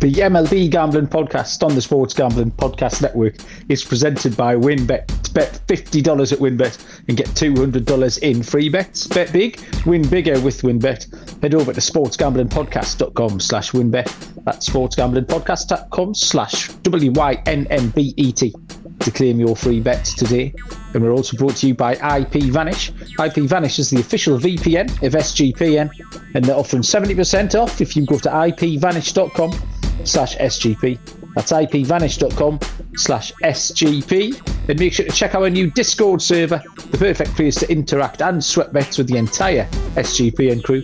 The MLB Gambling Podcast on the Sports Gambling Podcast Network is presented by WynnBET. Bet $50 at WynnBET and get $200 in free bets. Bet big, win bigger with WynnBET. Head over to sportsgamblingpodcast.com slash WynnBET. That's sportsgamblingpodcast.com slash W-Y-N-N-B-E-T to claim your free bets today. And we're also brought to you by IP Vanish. IP Vanish is the official VPN of SGPN, and they're offering 70% off if you go to ipvanish.com slash SGP. That's ipvanish.com slash SGP. And make sure to check our new Discord server, the perfect place to interact and sweat bets with the entire SGPN crew.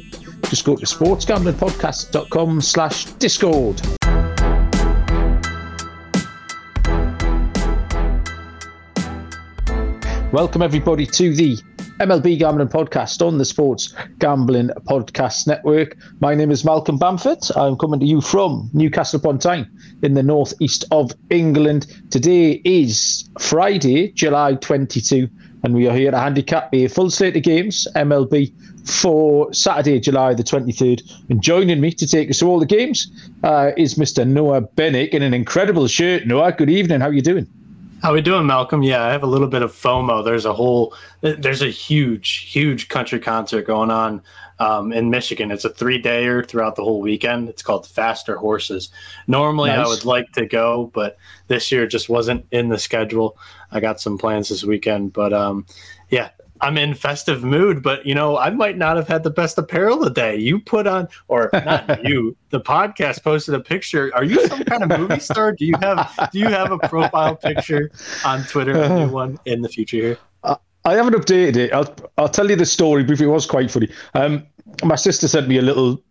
Just go to sportsgamblingpodcast.com slash Discord. Welcome, everybody, to the MLB Gambling Podcast on the Sports Gambling Podcast Network. My name is Malcolm Bamford. I'm coming to you from Newcastle upon Tyne in the northeast of England. Today is Friday, July 22, and we are here to handicap a full slate of games, MLB, for Saturday, July the 23rd. And joining me to take us through all the games uh, is Mr. Noah Bennick in an incredible shirt. Noah, good evening. How are you doing? How we doing, Malcolm? Yeah, I have a little bit of FOMO. There's a whole, there's a huge, huge country concert going on um, in Michigan. It's a three dayer throughout the whole weekend. It's called Faster Horses. Normally, nice. I would like to go, but this year just wasn't in the schedule. I got some plans this weekend, but um, yeah, I'm in festive mood, but you know, I might not have had the best apparel today. You put on, or not you, the podcast posted a picture. Are you some kind of movie star? Do you have do you have a profile picture on Twitter, a new one in the future here? I haven't updated it. I'll I'll tell you the story briefly. It was quite funny. Um, my sister sent me a little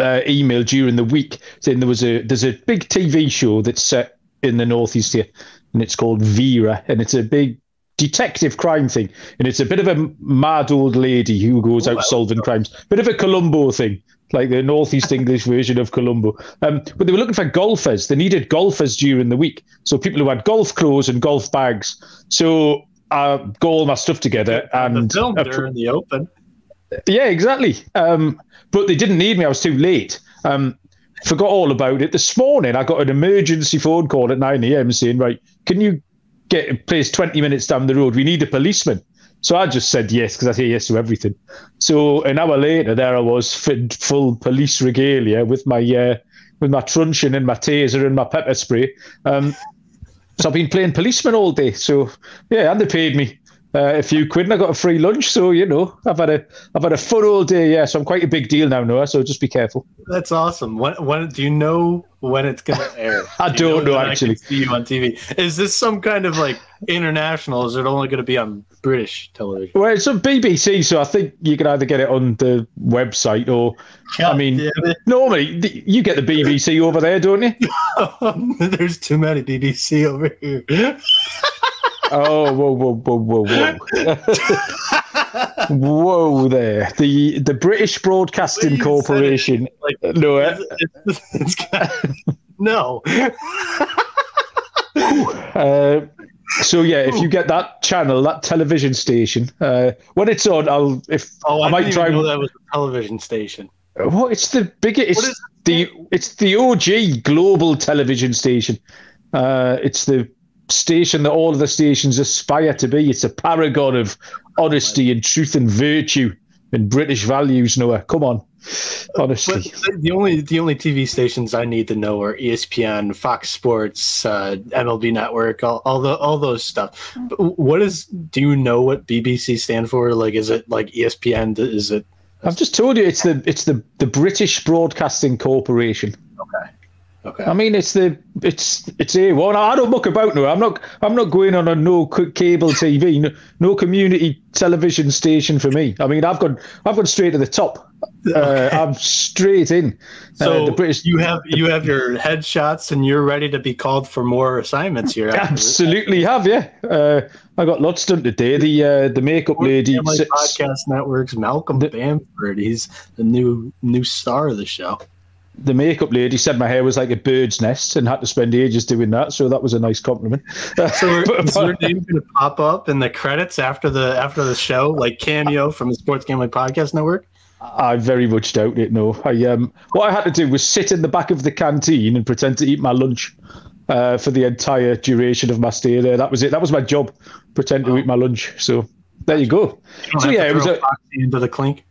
uh, email during the week saying there was a there's a big TV show that's set in the northeast here, and it's called Vera, and it's a big detective crime thing, and it's a bit of a mad old lady who goes out solving crimes. Bit of a Columbo thing, like the northeast English version of Columbo. Um, but they were looking for golfers. They needed golfers during the week, so people who had golf clothes and golf bags. So I got all my stuff together and the film uh, in the open. Yeah, exactly. Um, but they didn't need me. I was too late. Um, forgot all about it. This morning, I got an emergency phone call at 9 a.m. saying, right, can you get place 20 minutes down the road. We need a policeman. So I just said yes because I say yes to everything. So an hour later, there I was, fit, full police regalia with my uh, with my truncheon and my taser and my pepper spray. Um, so I've been playing policeman all day. So yeah, and they paid me uh, a few quid and I got a free lunch. So you know, I've had a I've had a fun all day. Yeah, so I'm quite a big deal now, Noah. So just be careful. That's awesome. When when do you know when it's gonna air? I do not know, know actually. see you on TV. Is this some kind of like international? Is it only going to be on British television? Well, it's on BBC, so I think you can either get it on the website or. God I mean, normally you get the BBC over there, don't you? There's too many BBC over here. Oh, whoa, whoa, whoa, whoa, whoa. whoa there. The the British Broadcasting Please Corporation. Like, no, it's, it's, it's, no. uh, so yeah, if you get that channel, that television station, uh, when it's on, I'll if oh, I, I might try. Know that was a television station. Well, it's the biggest. It's the it's the OG global television station. Uh, it's the station that all of the stations aspire to be. It's a paragon of honesty and truth and virtue and British values. Noah, come on, honestly. But the only the only TV stations I need to know are ESPN, Fox Sports, uh, MLB Network, all, all the all those stuff. But what is? Do you know what BBC stand for? Like, is it like ESPN? Is it? I've just told you it's the it's the the British Broadcasting Corporation. Okay. Okay. I mean, it's the it's it's a one. I don't muck about now. I'm not I'm not going on a no cable TV, no, no community television station for me. I mean, I've gone I've gone straight to the top. Uh, I'm straight in. Uh, so uh, the British, you have you have your headshots, and you're ready to be called for more assignments here. Absolutely have, yeah. Uh, I got lots done today. The uh, the makeup lady sits, podcast networks. Malcolm the, Bamford. He's the new new star of the show the makeup lady said my hair was like a bird's nest and had to spend ages doing that. So that was a nice compliment. So is your name going to pop up in the credits after the after the show, like cameo from the Sports Gambling Podcast Network? I very much doubt it. No, I um, what I had to do was sit in the back of the canteen and pretend to eat my lunch uh, for the entire duration of my stay there. That was it. That was my job. Pretend to eat my lunch. So there you go. You so yeah, it was a into the clink.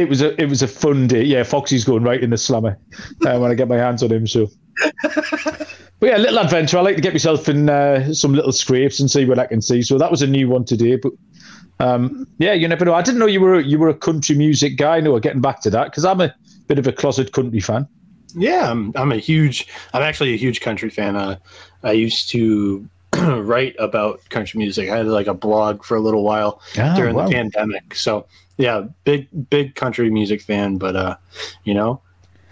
It was a it was a fun day. Yeah, Foxy's going right in the slammer uh, when I get my hands on him. So. But yeah, little adventure. I like to get myself in uh, some little scrapes and see what I can see. So that was a new one today. But um, yeah, you never know. I didn't know you were you were a country music guy. No, getting back to that because I'm a bit of a closet country fan. Yeah, I'm. I'm a huge. I'm actually a huge country fan. Uh, I used to write about country music. I had like a blog for a little while ah, during wow. the pandemic. So yeah, big big country music fan. But uh, you know,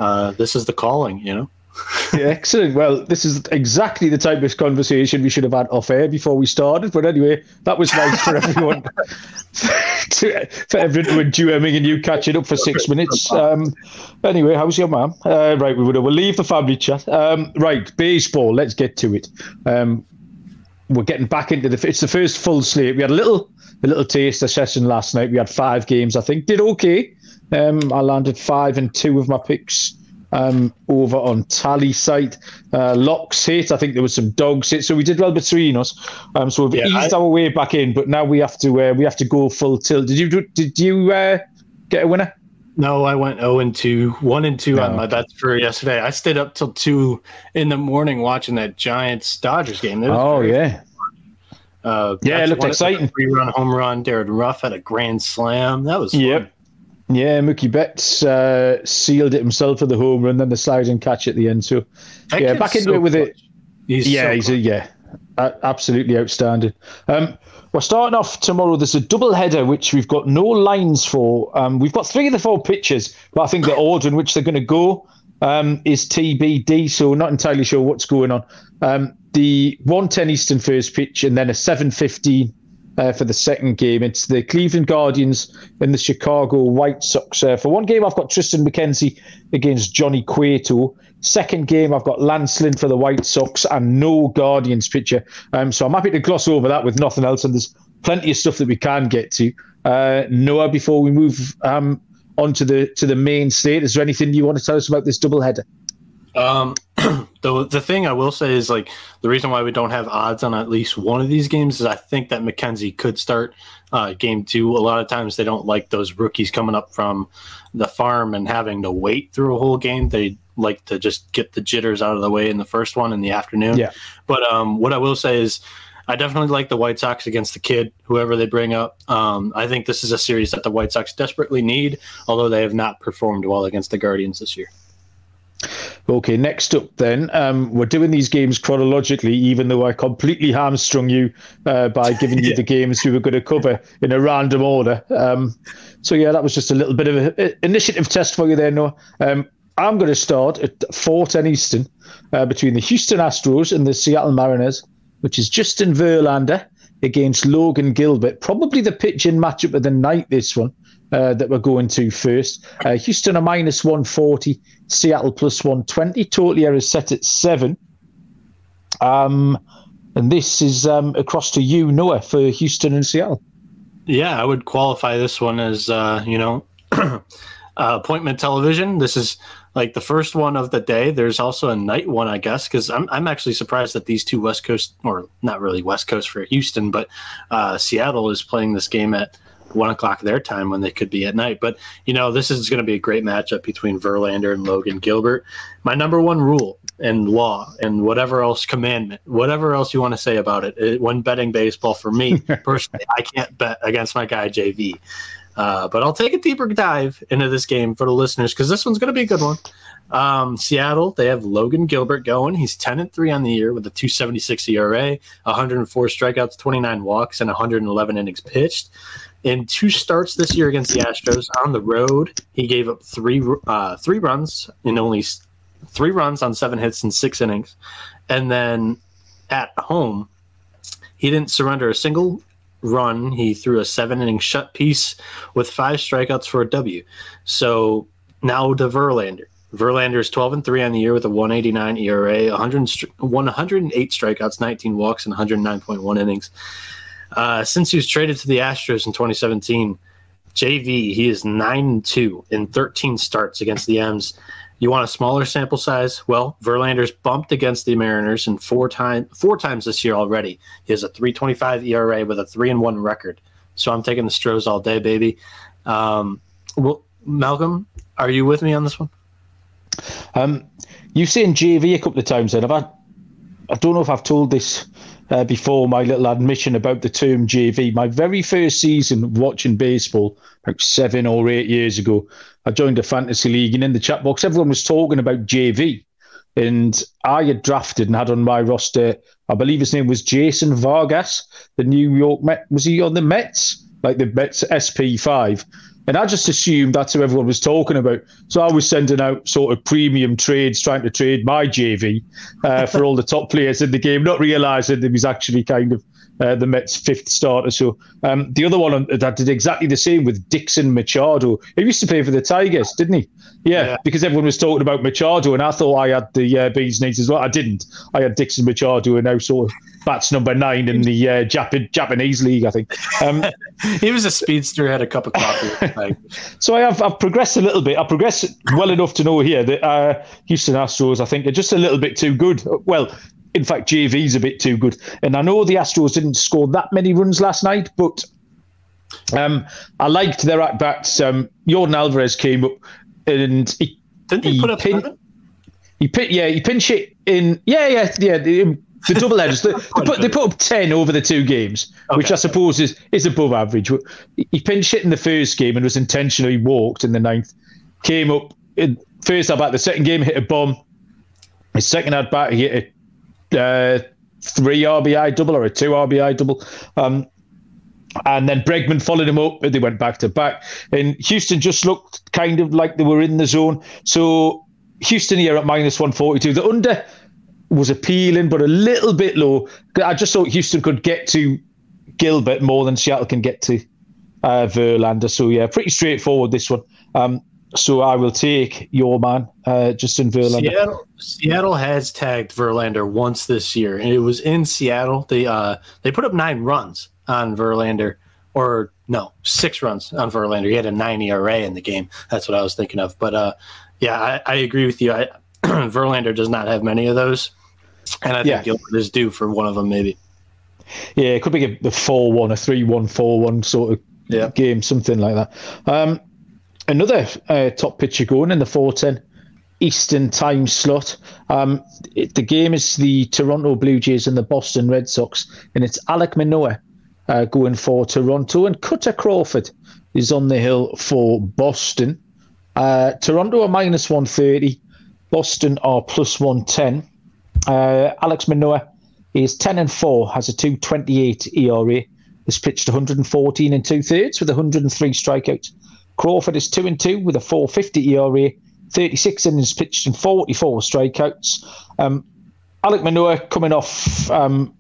uh, this is the calling. You know yeah, excellent. Well, this is exactly the type of conversation we should have had off air before we started. But anyway, that was nice for everyone, to, for everyone to endure me and you catching up for six minutes. Um, anyway, how's your mum? Uh, right, we will we'll leave the family chat. Um, right, baseball. Let's get to it. Um, we're getting back into the. It's the first full slate. We had a little a little taster session last night. We had five games. I think did okay. Um, I landed five and two of my picks um, over on TallySight. Uh, locks hit. I think there was some dogs hit. So we did well between us. Um, so we've yeah, eased I, our way back in, but now we have to uh, we have to go full tilt. Did you did you uh, get a winner? No, I went 0 and 2, 1 and 2 no. on my bets for yesterday. I stayed up till 2 in the morning watching that Giants Dodgers game. Oh, yeah. Uh, yeah, it looked exciting. Three run home run. Darin Ruf had a grand slam. That was fun. Yep. Yeah, Mookie Betts uh, sealed it himself for the home run, then the sliding catch at the end. So, that yeah, back into so it with clutch. it. He's yeah, so he's a, yeah, absolutely outstanding. Um, we're starting off tomorrow. There's a double header which we've got no lines for. Um, we've got three of the four pitches, but I think the order in which they're going to go um, is TBD. So not entirely sure what's going on. Um, the 110 Eastern first pitch, and then a 7:15 uh, for the second game. It's the Cleveland Guardians and the Chicago White Sox. Uh, for one game, I've got Triston McKenzie against Johnny Cueto. Second game, I've got Lance Lynn for the White Sox and no Guardians pitcher. Um, so I'm happy to gloss over that with nothing else. And there's plenty of stuff that we can get to. Uh, Noah, before we move um, on to the to the main state, is there anything you want to tell us about this doubleheader? Um, the the thing I will say is like the reason why we don't have odds on at least one of these games is I think that McKenzie could start uh, game two. A lot of times they don't like those rookies coming up from the farm and having to wait through a whole game. They like to just get the jitters out of the way in the first one in the afternoon. Yeah. But um, what I will say is. I definitely like the White Sox against the kid, whoever they bring up. Um, I think this is a series that the White Sox desperately need, although they have not performed well against the Guardians this year. Okay, next up then, um, we're doing these games chronologically, even though I completely hamstrung you uh, by giving you yeah. the games we were going to cover in a random order. Um, so yeah, that was just a little bit of an initiative test for you there, Noah. Um, I'm going to start at 4:10 Eastern uh, between the Houston Astros and the Seattle Mariners, which is Justin Verlander against Logan Gilbert. Probably the pitching matchup of the night. This one uh, that we're going to first. Uh, Houston a minus 140, Seattle plus 120. Total errors set at seven. Um, and this is um, across to you, Noah, for Houston and Seattle. Yeah, I would qualify this one as, uh, you know, uh, appointment television. This is like the first one of the day. There's also a night one, I guess, because I'm, I'm actually surprised that these two West Coast, or not really West Coast for Houston, but uh, Seattle is playing this game at one o'clock their time when they could be at night. But you know, this is going to be a great matchup between Verlander and Logan Gilbert. My number one rule and law and whatever else commandment, whatever else you want to say about it, it when betting baseball for me personally, I can't bet against my guy JV. Uh, but I'll take a deeper dive into this game for the listeners because this one's going to be a good one. Um, Seattle, they have Logan Gilbert going. He's 10 and 3 on the year with a 276 ERA, 104 strikeouts, 29 walks, and 111 innings pitched. In two starts this year against the Astros on the road, he gave up three uh, three runs in only three runs on seven hits in six innings, and then at home, he didn't surrender a single run. He threw a seven inning shut piece with five strikeouts for a W. So now to Verlander. Verlander is 12 and 3 on the year with a 189 ERA, 100, 108 strikeouts, 19 walks, and 109.1 innings. Uh, since he was traded to the Astros in 2017, JV, he is 9 2 in 13 starts against the M's. You want a smaller sample size? Well, Verlander's bumped against the Mariners in four time four times this year already. He has a 3.25 ERA with a three and one record. So I'm taking the Stros all day, baby. Um, well, Malcolm, are you with me on this one? Um, you've seen JV a couple of times, and I've I don't know if I've told this uh, before my little admission about the term JV. My very first season watching baseball, about seven or eight years ago, I joined a fantasy league, and in the chat box, everyone was talking about JV. And I had drafted and had on my roster, I believe his name was Jason Vargas, the New York Met. Was he on the Mets? Like the Mets SP5. And I just assumed that's who everyone was talking about. So I was sending out sort of premium trades, trying to trade my JV uh, for all the top players in the game, not realising it was actually kind of uh, the Mets' fifth starter. So um, the other one that did exactly the same with Dixon Machado. He used to play for the Tigers, didn't he? Yeah, yeah. because everyone was talking about Machado, and I thought I had the uh, bees knees as well. I didn't. I had Dixon Machado, and now sort of bats number nine in the uh, Jap- Japanese league, I think. Um, he was a speedster, had a cup of coffee. so I have I've progressed a little bit. I've progressed well enough to know here that uh, Houston Astros, I think, are just a little bit too good. Well, in fact, JV's a bit too good. And I know the Astros didn't score that many runs last night, but um, I liked their at bats. Um, Yordan Alvarez came up and he, didn't he, he put up pin, he pin, yeah, he pinch it in. Yeah, yeah, yeah. The, double headers. they, put, they put up 10 over the two games, okay. which I suppose is, is above average. He pinched it in the first game and was intentionally walked in the ninth. Came up in first at bat, the second game hit a bomb. His second at bat, he hit a uh, three RBI double or a two RBI double. Um, and then Bregman followed him up, and they went back to back. And Houston just looked kind of like they were in the zone. So Houston here at minus 142. The under was appealing, but a little bit low. I just thought Houston could get to Gilbert more than Seattle can get to uh, Verlander. So yeah, pretty straightforward this one. Um, so I will take your man, uh, Justin Verlander. Seattle, Seattle has tagged Verlander once this year, and it was in Seattle. They uh, they put up nine runs on Verlander, or no, six runs on Verlander. He had a nine ERA in the game. That's what I was thinking of. But uh, yeah, I, I agree with you. I, Verlander does not have many of those, and I think yeah. Gilbert is due for one of them, maybe. Yeah, it could be a four-one, a three-one, four-one sort of yeah. game, something like that. Um, another uh, top pitcher going in the four-ten Eastern time slot. Um, it, the game is the Toronto Blue Jays and the Boston Red Sox, and it's Alek Manoah uh, going for Toronto, and Kutter Crawford is on the hill for Boston. Uh, Toronto are minus 130. Boston are plus 110. Uh, Alek Manoah is 10 and 4, has a 228 ERA. Has pitched 114 and two thirds with 103 strikeouts. Crawford is 2 and 2 with a 450 ERA, 36 innings pitched and 44 strikeouts. Um, Alek Manoah coming off um,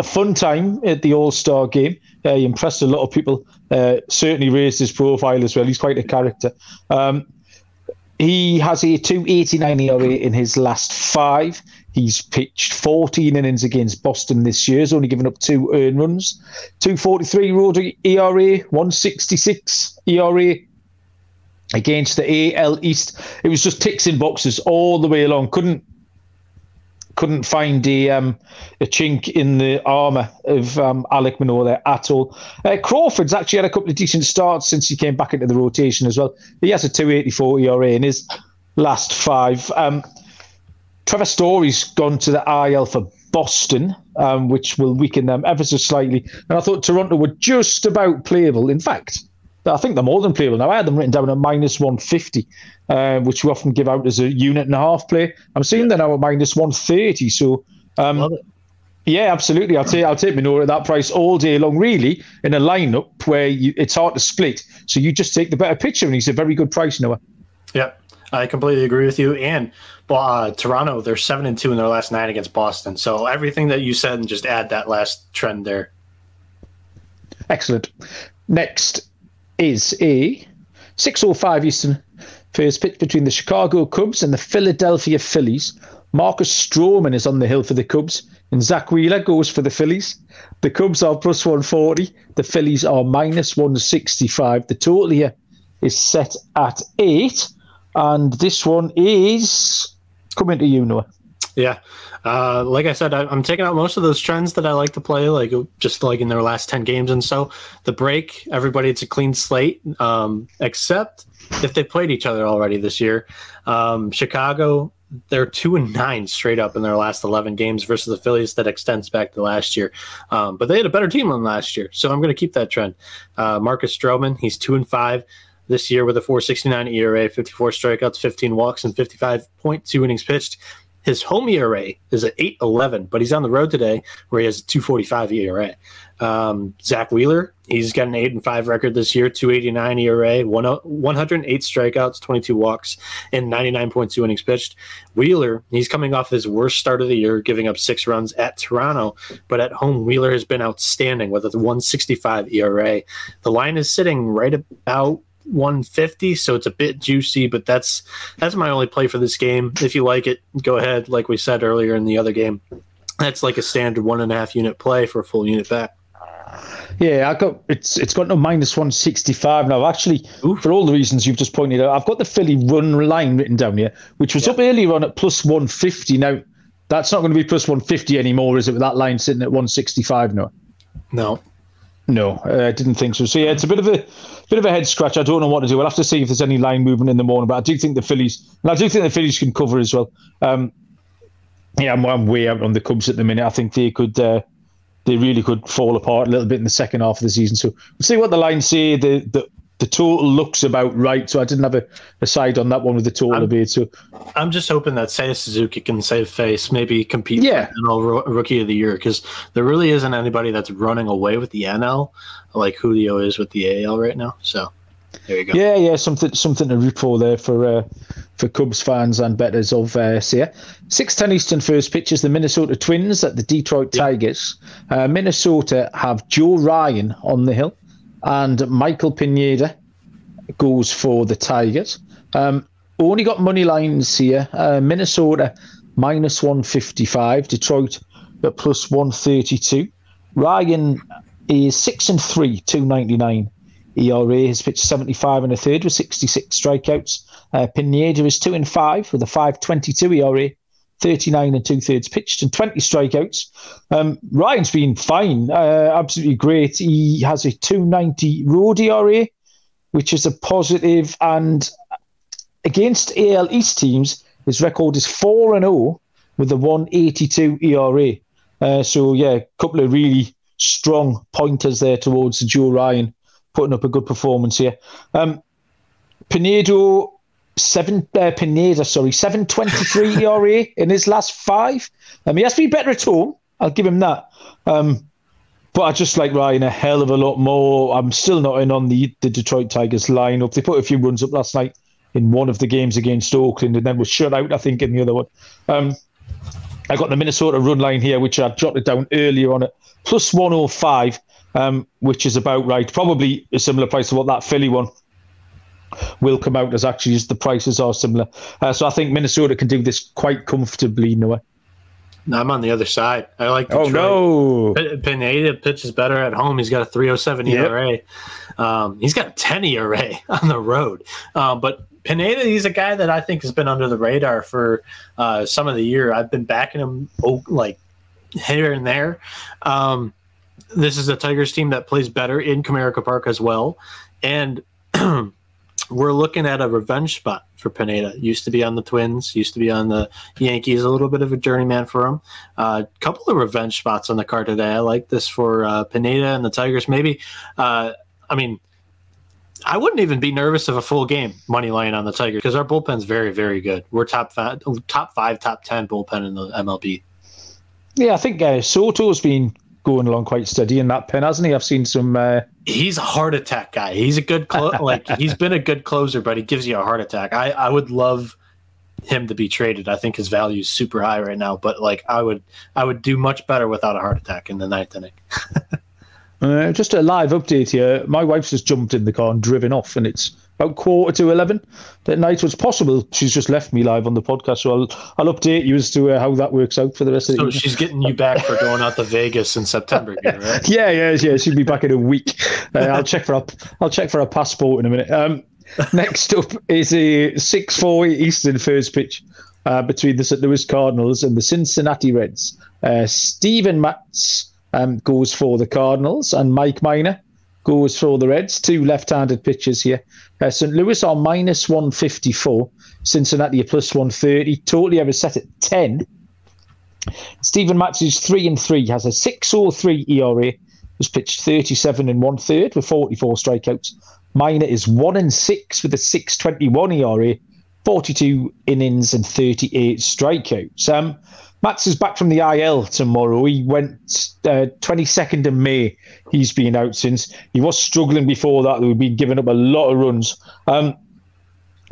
a fun time at the All Star game. Uh, he impressed a lot of people. Uh, certainly raised his profile as well. He's quite a character. Um, he has a 289 ERA in his last five. He's pitched 14 innings against Boston this year. He's only given up two earned runs. 243 road ERA, 166 ERA against the AL East. It was just ticks in boxes all the way along. Couldn't couldn't find a um, a chink in the armour of um, Alek Manoah there at all. Uh, Crawford's actually had a couple of decent starts since he came back into the rotation as well. He has a 284 ERA in his last five. Um, Trevor Story's gone to the IL for Boston, um, which will weaken them ever so slightly. And I thought Toronto were just about playable. In fact, I think they're more than playable now. I had them written down at minus 150, uh, which we often give out as a unit and a half play. I'm seeing them now at minus 130. So, um, yeah, absolutely. I'll take I'll take Manoah at that price all day long. Really, in a lineup where you, it's hard to split, so you just take the better pitcher, and he's a very good price, Noah. Yeah, I completely agree with you. And uh, Toronto, they're seven and two in their last nine against Boston. So everything that you said, and just add that last trend there. Excellent. Next is a six or five Eastern first pitch between the Chicago Cubs and the Philadelphia Phillies. Marcus Stroman is on the hill for the Cubs, and Zack Wheeler goes for the Phillies. The Cubs are plus 140. The Phillies are minus 165. The total here is set at eight, and this one is coming to you, Noah. Yeah. Uh, like I said, I, am taking out most of those trends that I like to play, like just like in their last 10 games. And so the break, everybody, it's a clean slate, um, except if they played each other already this year. Um, Chicago, they're two and nine straight up in their last 11 games versus the Phillies that extends back to last year. Um, but they had a better team than last year. So I'm going to keep that trend. Uh, Marcus Stroman, he's two and five this year with a 469 ERA, 54 strikeouts, 15 walks, and 55.2 innings pitched. His home ERA is at 811, but he's on the road today where he has a 245 ERA. Um, Zack Wheeler, he's got an 8 and 5 record this year, 289 ERA, 108 strikeouts, 22 walks, and 99.2 innings pitched. Wheeler, he's coming off his worst start of the year, giving up six runs at Toronto, but at home, Wheeler has been outstanding with a 165 ERA. The line is sitting right about 150 so it's a bit juicy but that's that's my only play for this game if you like it go ahead like we said earlier in the other game that's like a standard one and a half unit play for a full unit back yeah, I got it's it's got no minus one sixty five now. Actually, Ooh. for all the reasons you've just pointed out, I've got the Philly run line written down here, which was yeah. up earlier on at plus one fifty. Now, that's not going to be plus one fifty anymore, is it? With that line sitting at one sixty five now. No, no, uh, I didn't think so. So yeah, it's a bit of a bit of a head scratch. I don't know what to do. We'll have to see if there's any line movement in the morning. But I do think the Phillies, and I do think the Phillies can cover as well. Um, yeah, I'm, I'm, way out on the Cubs at the minute. I think they could, uh, they really could fall apart a little bit in the second half of the season. So we'll see what the lines say. The the the total looks about right. So I didn't have a, a side on that one with the total I'm, debate. So I'm just hoping that Seiya Suzuki can save face, maybe compete yeah. for NL Rookie of the Year because there really isn't anybody that's running away with the NL like Julio is with the AL right now. So there you go. Yeah, yeah, something something to root for there for uh, for Cubs fans and betters of uh, Seiya. Six ten Eastern first pitch is the Minnesota Twins at the Detroit Tigers. Uh, Minnesota have Joe Ryan on the hill and Michael Pineda goes for the Tigers. Um, only got money lines here. Uh, Minnesota minus 155, Detroit at plus 132. Ryan is 6 and 3, 299 ERA. Has pitched 75 and a third with 66 strikeouts. Uh, Pineda is 2 and 5 with a 522 ERA. 39 and two thirds pitched and 20 strikeouts. Um, Ryan's been fine, uh, absolutely great. He has a 290 road ERA, which is a positive. and against AL East teams, his record is 4 and 0 with a 182 ERA. Uh, so, yeah, a couple of really strong pointers there towards Joe Ryan putting up a good performance here. Um, Pinedo seven uh, Pineda, sorry, seven twenty three ERA in his last five. Um, he has to be better at home. I'll give him that. Um, but I just like Ryan a hell of a lot more. I'm still not in on the the Detroit Tigers lineup. They put a few runs up last night in one of the games against Oakland, and then was shut out. I think in the other one. Um, I got the Minnesota run line here, which I jotted down earlier on it, plus 105, um, which is about right. Probably a similar price to what that Philly one will come out as actually as the prices are similar. Uh, so I think Minnesota can do this quite comfortably, Noah. No, I'm on the other side. I like Detroit. Oh no, Pineda pitches better at home. He's got a 307 yep. ERA. Um, he's got a 10 ERA on the road. Um, but Pineda, he's a guy that I think has been under the radar for uh, some of the year. I've been backing him oh, like here and there. Um, this is a Tigers team that plays better in Comerica Park as well, and we're looking at a revenge spot for Pineda. Used to be on the Twins, used to be on the Yankees, a little bit of a journeyman for him. A uh, couple of revenge spots on the card today. I like this for uh, Pineda and the Tigers. Maybe, uh, I mean, I wouldn't even be nervous of a full game money line on the Tigers because our bullpen's very, very good. We're top five, top five, top ten bullpen in the MLB. Yeah, I think uh, Soto's been going along quite steady in that pen, hasn't he? I've seen some. Uh... He's a heart attack guy. He's a good clo- like he's been a good closer, but he gives you a heart attack. I I would love him to be traded. I think his value is super high right now, but like I would I would do much better without a heart attack in the ninth inning. uh, just a live update here. My wife's just jumped in the car and driven off, and it's about quarter to 11 that night. It's possible she's just left me live on the podcast. So I'll, I'll update you as to uh, how that works out for the rest of the So she's getting you back for going out to Vegas in September, here, right? Yeah, yeah, yeah. She'll be back in a week. Uh, I'll check for a, I'll check for a passport in a minute. Um, next up is a six four Eastern first pitch uh, between the St. Louis Cardinals and the Cincinnati Reds. Uh, Stephen Matz um, goes for the Cardinals, and Mike Minor goes for the Reds. Two left-handed pitchers here. Uh, St. Louis are minus one fifty four. Cincinnati are plus one thirty. Totally ever set at ten. Stephen Matz is three and three, has a six or three ERA, has pitched 37 and one third with 44 strikeouts. Minor is one and six with a 621 ERA, 42 innings and 38 strikeouts. Um, Matz is back from the IL tomorrow. He went uh, 22nd of May. He's been out since. He was struggling before that. He'd been giving up a lot of runs. Um,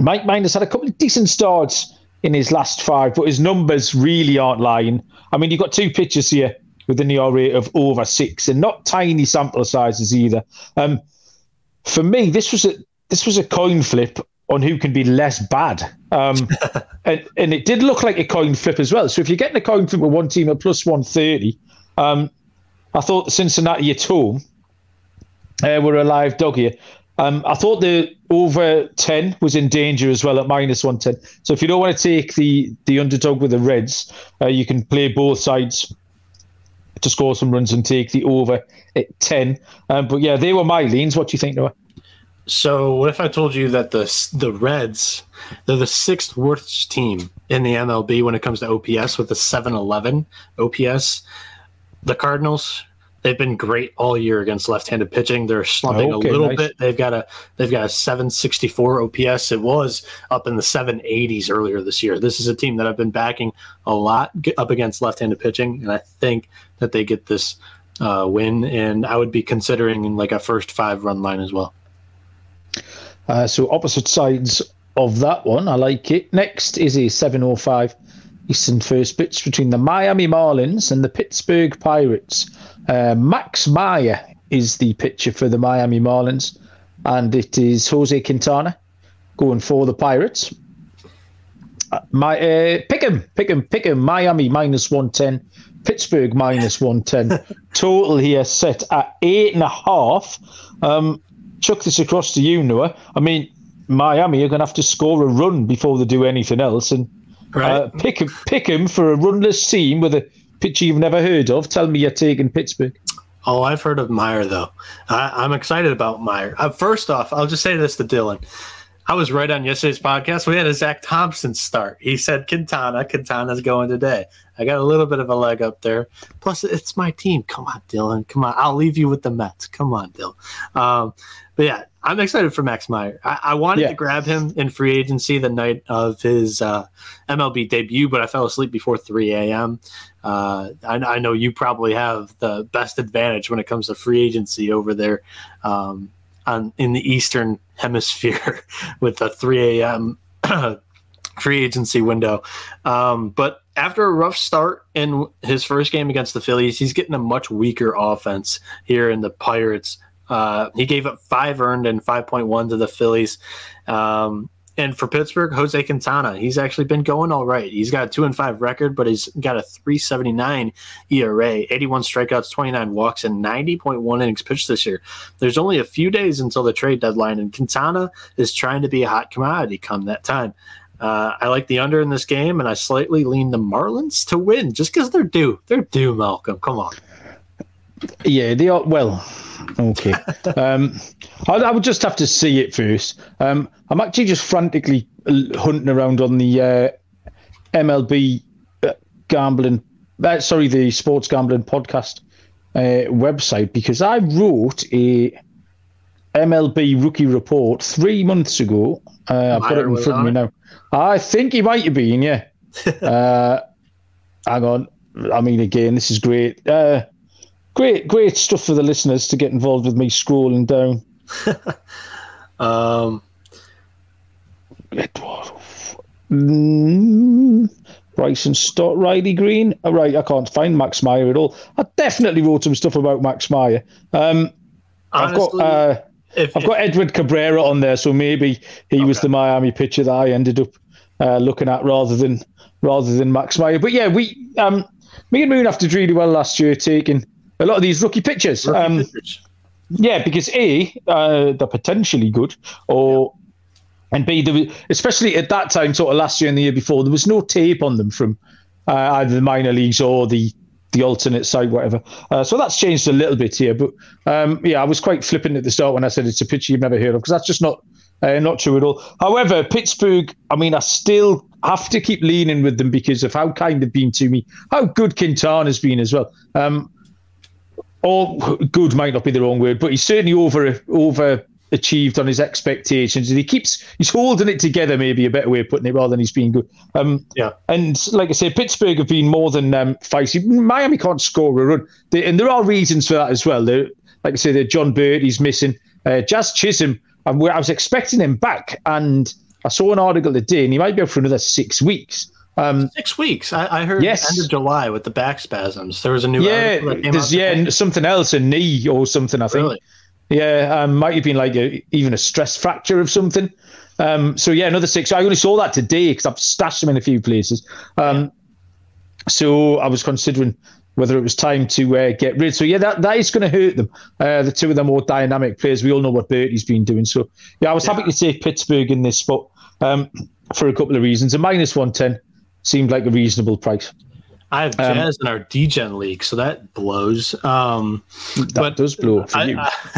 Mike Minor's had a couple of decent starts in his last five, but his numbers really aren't lying. I mean, you've got two pitchers here with an ERA of over six, and not tiny sample sizes either. Um, for me, this was a this was a coin flip on who can be less bad, um, and and it did look like a coin flip as well. So if you're getting a coin flip with one team at plus one thirty, um, I thought Cincinnati at home uh, were a live dog here. Um, I thought the over 10 was in danger as well at minus 110. So if you don't want to take the, the underdog with the Reds, uh, you can play both sides to score some runs and take the over at 10. Um, but yeah, they were my leans. What do you think, Noah? So what if I told you that the the Reds they're the sixth worst team in the MLB when it comes to OPS with a 711 OPS. The Cardinals they've been great all year against left-handed pitching. They're slumping Okay, a little nice. bit. They've got a they've got a 764 OPS. It was up in the 780s earlier this year. This is a team that I've been backing a lot up against left-handed pitching, and I think that they get this uh, win. And I would be considering like a first five run line as well. Uh, so opposite sides of that one. I like it. Next is a 705 Eastern first pitch between the Miami Marlins and the Pittsburgh Pirates. Uh, Max Meyer is the pitcher for the Miami Marlins, and it is Jose Quintana going for the Pirates. Uh, my uh, pick him, pick him, pick him. Miami minus 110, Pittsburgh minus 110. Total here set at eight and a half. Um, chuck this across to you, Noah. I mean, Miami are going to have to score a run before they do anything else, and uh, pick pick him for a runless team with a pitcher you've never heard of. Tell me you're taking Pittsburgh. Oh, I've heard of Meyer though. I, I'm excited about Meyer. Uh, first off, I'll just say this to Dylan. I was right on yesterday's podcast. We had a Zach Thompson start. He said Quintana. Quintana's going today. I got a little bit of a leg up there. Plus, it's my team. Come on, Dylan. Come on. I'll leave you with the Mets. Come on, Dylan. Um, but yeah, I'm excited for Max Meyer. I, I wanted Yeah. to grab him in free agency the night of his uh, MLB debut, but I fell asleep before 3 a.m. Uh, I, I know you probably have the best advantage when it comes to free agency over there um, on in the Eastern Hemisphere with the 3 a.m. free agency window. Um, but after a rough start in his first game against the Phillies, he's getting a much weaker offense here in the Pirates. Uh, he gave up five earned and 5.1 to the Phillies. Um, and for Pittsburgh, Jose Quintana, he's actually been going all right. He's got a two and five record, but he's got a 379 ERA, 81 strikeouts, 29 walks, and 90.1 innings pitched this year. There's only a few days until the trade deadline, and Quintana is trying to be a hot commodity come that time. Uh, I like the under in this game, and I slightly lean the Marlins to win just because they're due. They're due, Malcolm. Come on. Yeah, they are. Well, okay. um, I, I would just have to see it first. Um, I'm actually just frantically hunting around on the uh, MLB uh, gambling, uh, sorry, the sports gambling podcast uh, website because I wrote a MLB rookie report three months ago. Uh, I've got it in front of me now. I think he might have been, yeah. uh, hang on. I mean, again, this is great. Uh, great, great stuff for the listeners to get involved with me scrolling down. Um, Mm, Bryson Stott, Riley Greene. All right, I can't find Max Meyer at all. I definitely wrote some stuff about Max Meyer. Um, I've got uh, if, I've if, got Edward Cabrera on there, so maybe he okay. was the Miami pitcher that I ended up uh, looking at rather than rather than Max Meyer. But yeah, we um, me and Moon have did really well last year, taking a lot of these rookie pitchers. Rookie um, pitchers. Yeah, because a uh, they're potentially good, or yeah. and b there was, especially at that time, sort of last year and the year before, there was no tape on them from uh, either the minor leagues or the the alternate side, whatever. Uh, so that's changed a little bit here, but um, yeah, I was quite flippant at the start when I said it's a pitcher you've never heard of because that's just not uh, not true at all. However, Pittsburgh, I mean, I still have to keep leaning with them because of how kind they've been to me, how good Quintana's been as well. Um, or good might not be the wrong word, but he's certainly over over achieved on his expectations, and he keeps he's holding it together. Maybe a better way of putting it, rather than he's being good. Um, yeah. And like I say Pittsburgh have been more than um, feisty. Miami can't score a run, they, and there are reasons for that as well. They're, like I said, Jon Berti's missing. Uh, Jazz Chisholm, I was expecting him back, and I saw an article today, and he might be out for another six weeks. Um, Six weeks. I, I heard yes. end of July with the back spasms. There was a new yeah, there's yeah today. something else, a knee or something. I think. Really? Yeah, um, might have been like a, even a stress fracture of something. Um, so yeah, another six. I only saw that today because I've stashed them in a few places. Um, yeah. So I was considering whether it was time to uh, get rid. So yeah, that, that is going to hurt them. Uh, the two of them more dynamic players. We all know what Berti's been doing. So yeah, I was yeah. happy to take Pittsburgh in this spot um, for a couple of reasons. A minus one ten seemed like a reasonable price. I have um, Jazz in our DGen league, so that blows. Um, that but does blow for I, you.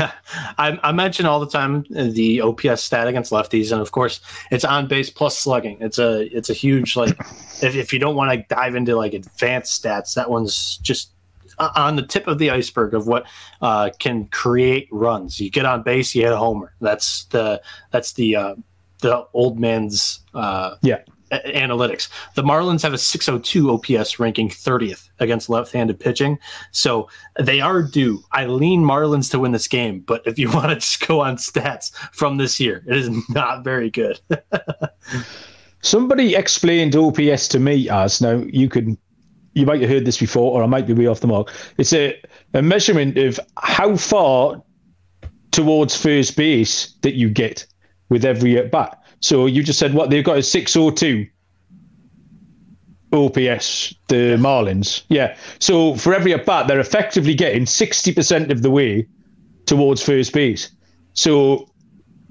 I, I, mention all the time the OPS stat against lefties, and of course, it's on base plus slugging. It's a it's a huge like if, if you don't want to dive into like advanced stats, that one's just on the tip of the iceberg of what uh, can create runs. You get on base, you hit a homer. That's the that's the uh, the old man's uh, yeah Uh, analytics. The Marlins have a 602 OPS ranking 30th against left-handed pitching. So they are due. I lean Marlins to win this game, but if you want to just go on stats from this year, it is not very good. Somebody explained OPS to me as now you can you might have heard this before, or I might be way off the mark. It's a, a measurement of how far towards first base that you get with every at bat. So you just said what they've got a 602 OPS, the Marlins. Yeah. So for every at bat, they're effectively getting 60% of the way towards first base. So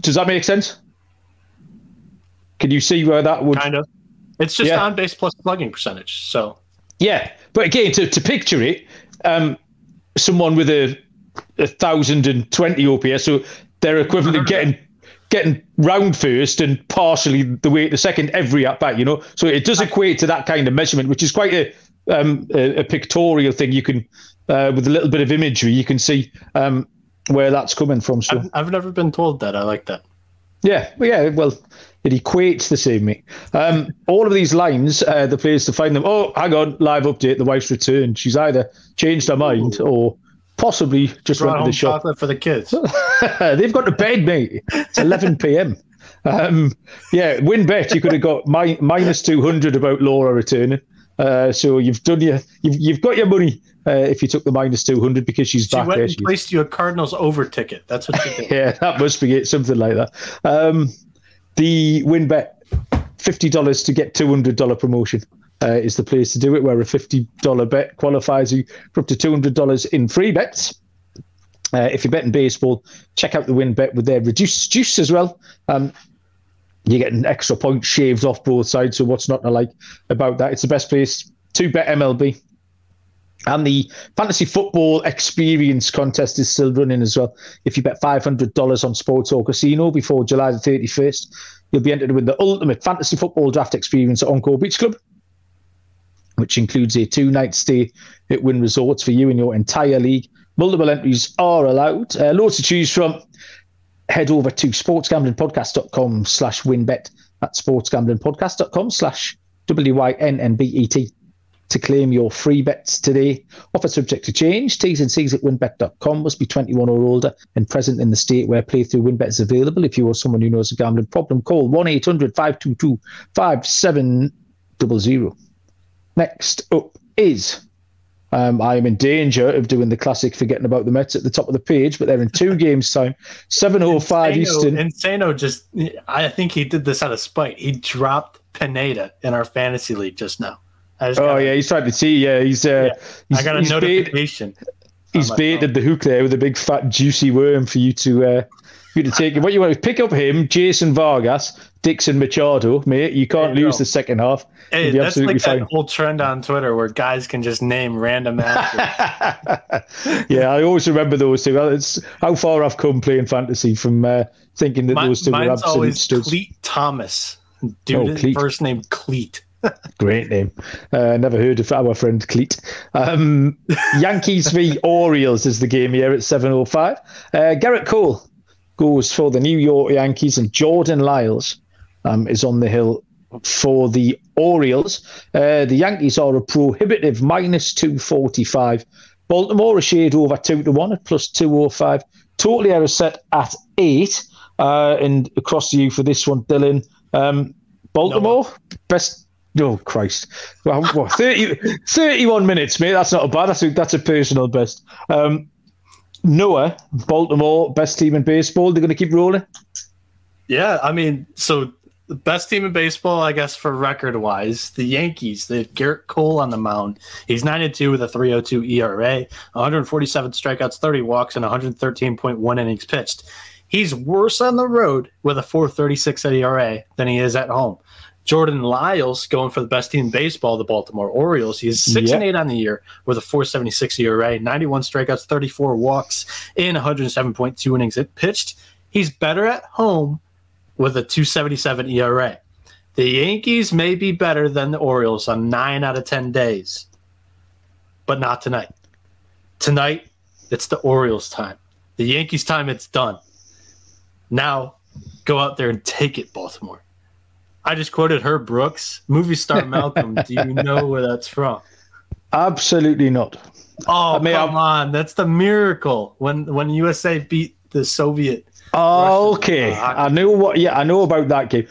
does that make sense? Can you see where that would kind of? It's just yeah. on base plus slugging percentage. So yeah, but again, to, to picture it, um, someone with a a thousand and twenty OPS, so they're equivalent to getting getting round first and partially the way the second every at bat, you know. So it does equate to that kind of measurement, which is quite a um, a, a, pictorial thing. You can uh, with a little bit of imagery, you can see um, where that's coming from. So I've, I've, never been told that. I like that. Yeah, well, yeah. Well, it equates the same. Me. Um, all of these lines, uh, the place to find them. Oh, hang on, live update. The wife's returned. She's either changed her mind or possibly just went to the shop. For the kids. They've got to bed, mate. It's 11 p.m. Um, yeah, WynnBET. You could have got mi- minus 200 about Laura returning. Uh, so you've done your, you've, you've got your money uh, if you took the minus 200 because she's she back went there. She placed you a Cardinals over ticket. That's what she did. yeah, that must be it. Something like that. Um, the WynnBET, $50 to get $200 promotion uh, is the place to do it, where a $50 bet qualifies you for up to $200 in free bets. Uh, if you're betting baseball, check out the WynnBET with their reduced juice as well. Um, you get an extra point shaved off both sides. So what's not to like about that? It's the best place to bet MLB. And the fantasy football experience contest is still running as well. If you bet $500 on Sports or Casino before July the 31st, you'll be entered win the ultimate fantasy football draft experience at Encore Beach Club which includes a two night stay at Wynn Resorts for you and your entire league. Multiple entries are allowed. Uh, loads to choose from. Head over to sportsgamblingpodcast.com slash wynnbet. That's sportsgamblingpodcast.com slash W-Y-N-N-B-E-T to claim your free bets today. Offer subject to change. T's and C's at wynnbet.com. Must be 21 or older and present in the state where playthrough wynnbet is available. If you or someone who knows a gambling problem, call 1 800 522 5700. Next up is Um, I am in danger of doing the classic forgetting about the Mets at the top of the page, but they're in two games time, seven oh five Eastern. Insano just, I think he did this out of spite. He dropped Pineda in our fantasy league just now. Oh yeah, he's trying to see. Yeah, he's. Uh, yeah. He's, I got a notification. Bait, he's baited the hook there with a big fat juicy worm for you to uh, you to take. what you want to pick up him, Jason Vargas, Dixon Machado, mate. You can't lose the second half. Hey, that's like fine. that whole trend on Twitter where guys can just name random yeah, I always remember those two. It's how far I've come playing fantasy from uh, thinking that My, those two were absolute studs. Cleat Thomas, dude, oh, Cleat. first name Cleat. Great name. Uh, never heard of our friend Cleat. Um, Yankees v Orioles is the game here at 7.05. Uh, Gerrit Cole goes for the New York Yankees and Jordan Lyles um, is on the hill for the Orioles. Uh, the Yankees are a prohibitive minus 245. Baltimore a shade over 2 to 1 at plus 205. Totally of set at 8. Uh, and across to you for this one, Dylan. Um, Baltimore, no. best. Oh, Christ. Well, what, 30, 31 minutes, mate. That's not a bad. That's a, that's a personal best. Um, Noah, Baltimore, best team in baseball. They're going to keep rolling. Yeah, I mean, so the best team in baseball, I guess, for record wise, the Yankees. They have Gerrit Cole on the mound. He's 92 with a 302 ERA, 147 strikeouts, 30 walks, and 113.1 innings pitched. He's worse on the road with a 436 ERA than he is at home. Jordan Lyles going for the best team in baseball, the Baltimore Orioles. He's six yep. and eight on the year with a 476 ERA, 91 strikeouts, 34 walks, in 107.2 innings it pitched. He's better at home with a 277 ERA. The Yankees may be better than the Orioles on nine out of 10 days, but not tonight. Tonight, it's the Orioles' time. The Yankees' time, it's done. Now, go out there and take it, Baltimore. I just quoted Herb Brooks, movie star Malcolm. Do you know where that's from? Absolutely not. Oh, I mean, come I'm... on. That's the miracle when when USA beat the Soviet Oh, okay. I know what. Yeah, I know about that game.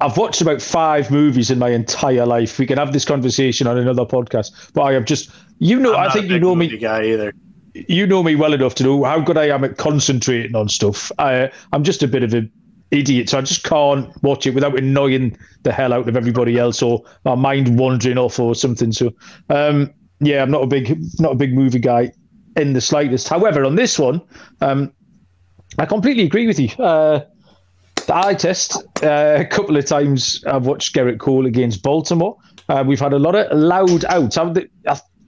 I've watched about five movies in my entire life. We can have this conversation on another podcast. But I have just, you know, I think you know me. Guy either. You know me well enough to know how good I am at concentrating on stuff. I, I'm just a bit of an idiot, so I just can't watch it without annoying the hell out of everybody else or my mind wandering off or something. So, um, yeah, I'm not a big, not a big movie guy in the slightest. However, on this one, um, I completely agree with you. Uh, the eye test, uh, a couple of times I've watched Gerrit Cole against Baltimore. Uh, we've had a lot of loud outs. It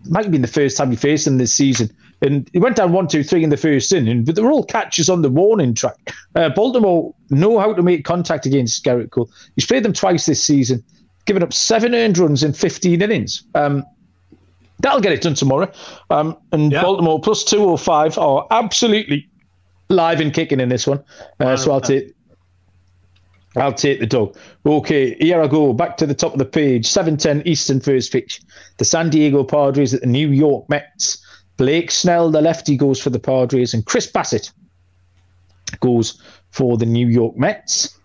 might have been the first time we faced him this season. And he went down one, two, three in the first inning, but they were all catches on the warning track. Uh, Baltimore know how to make contact against Gerrit Cole. He's played them twice this season, given up seven earned runs in 15 innings. Um, that'll get it done tomorrow. Um, and yeah. Baltimore plus 205 are absolutely live and kicking in this one. Uh, so I'll take I'll take the dog. Okay, here I go. Back to the top of the page. 7:10 Eastern first pitch. The San Diego Padres at the New York Mets. Blake Snell, the lefty, goes for the Padres, and Chris Bassitt goes for the New York Mets.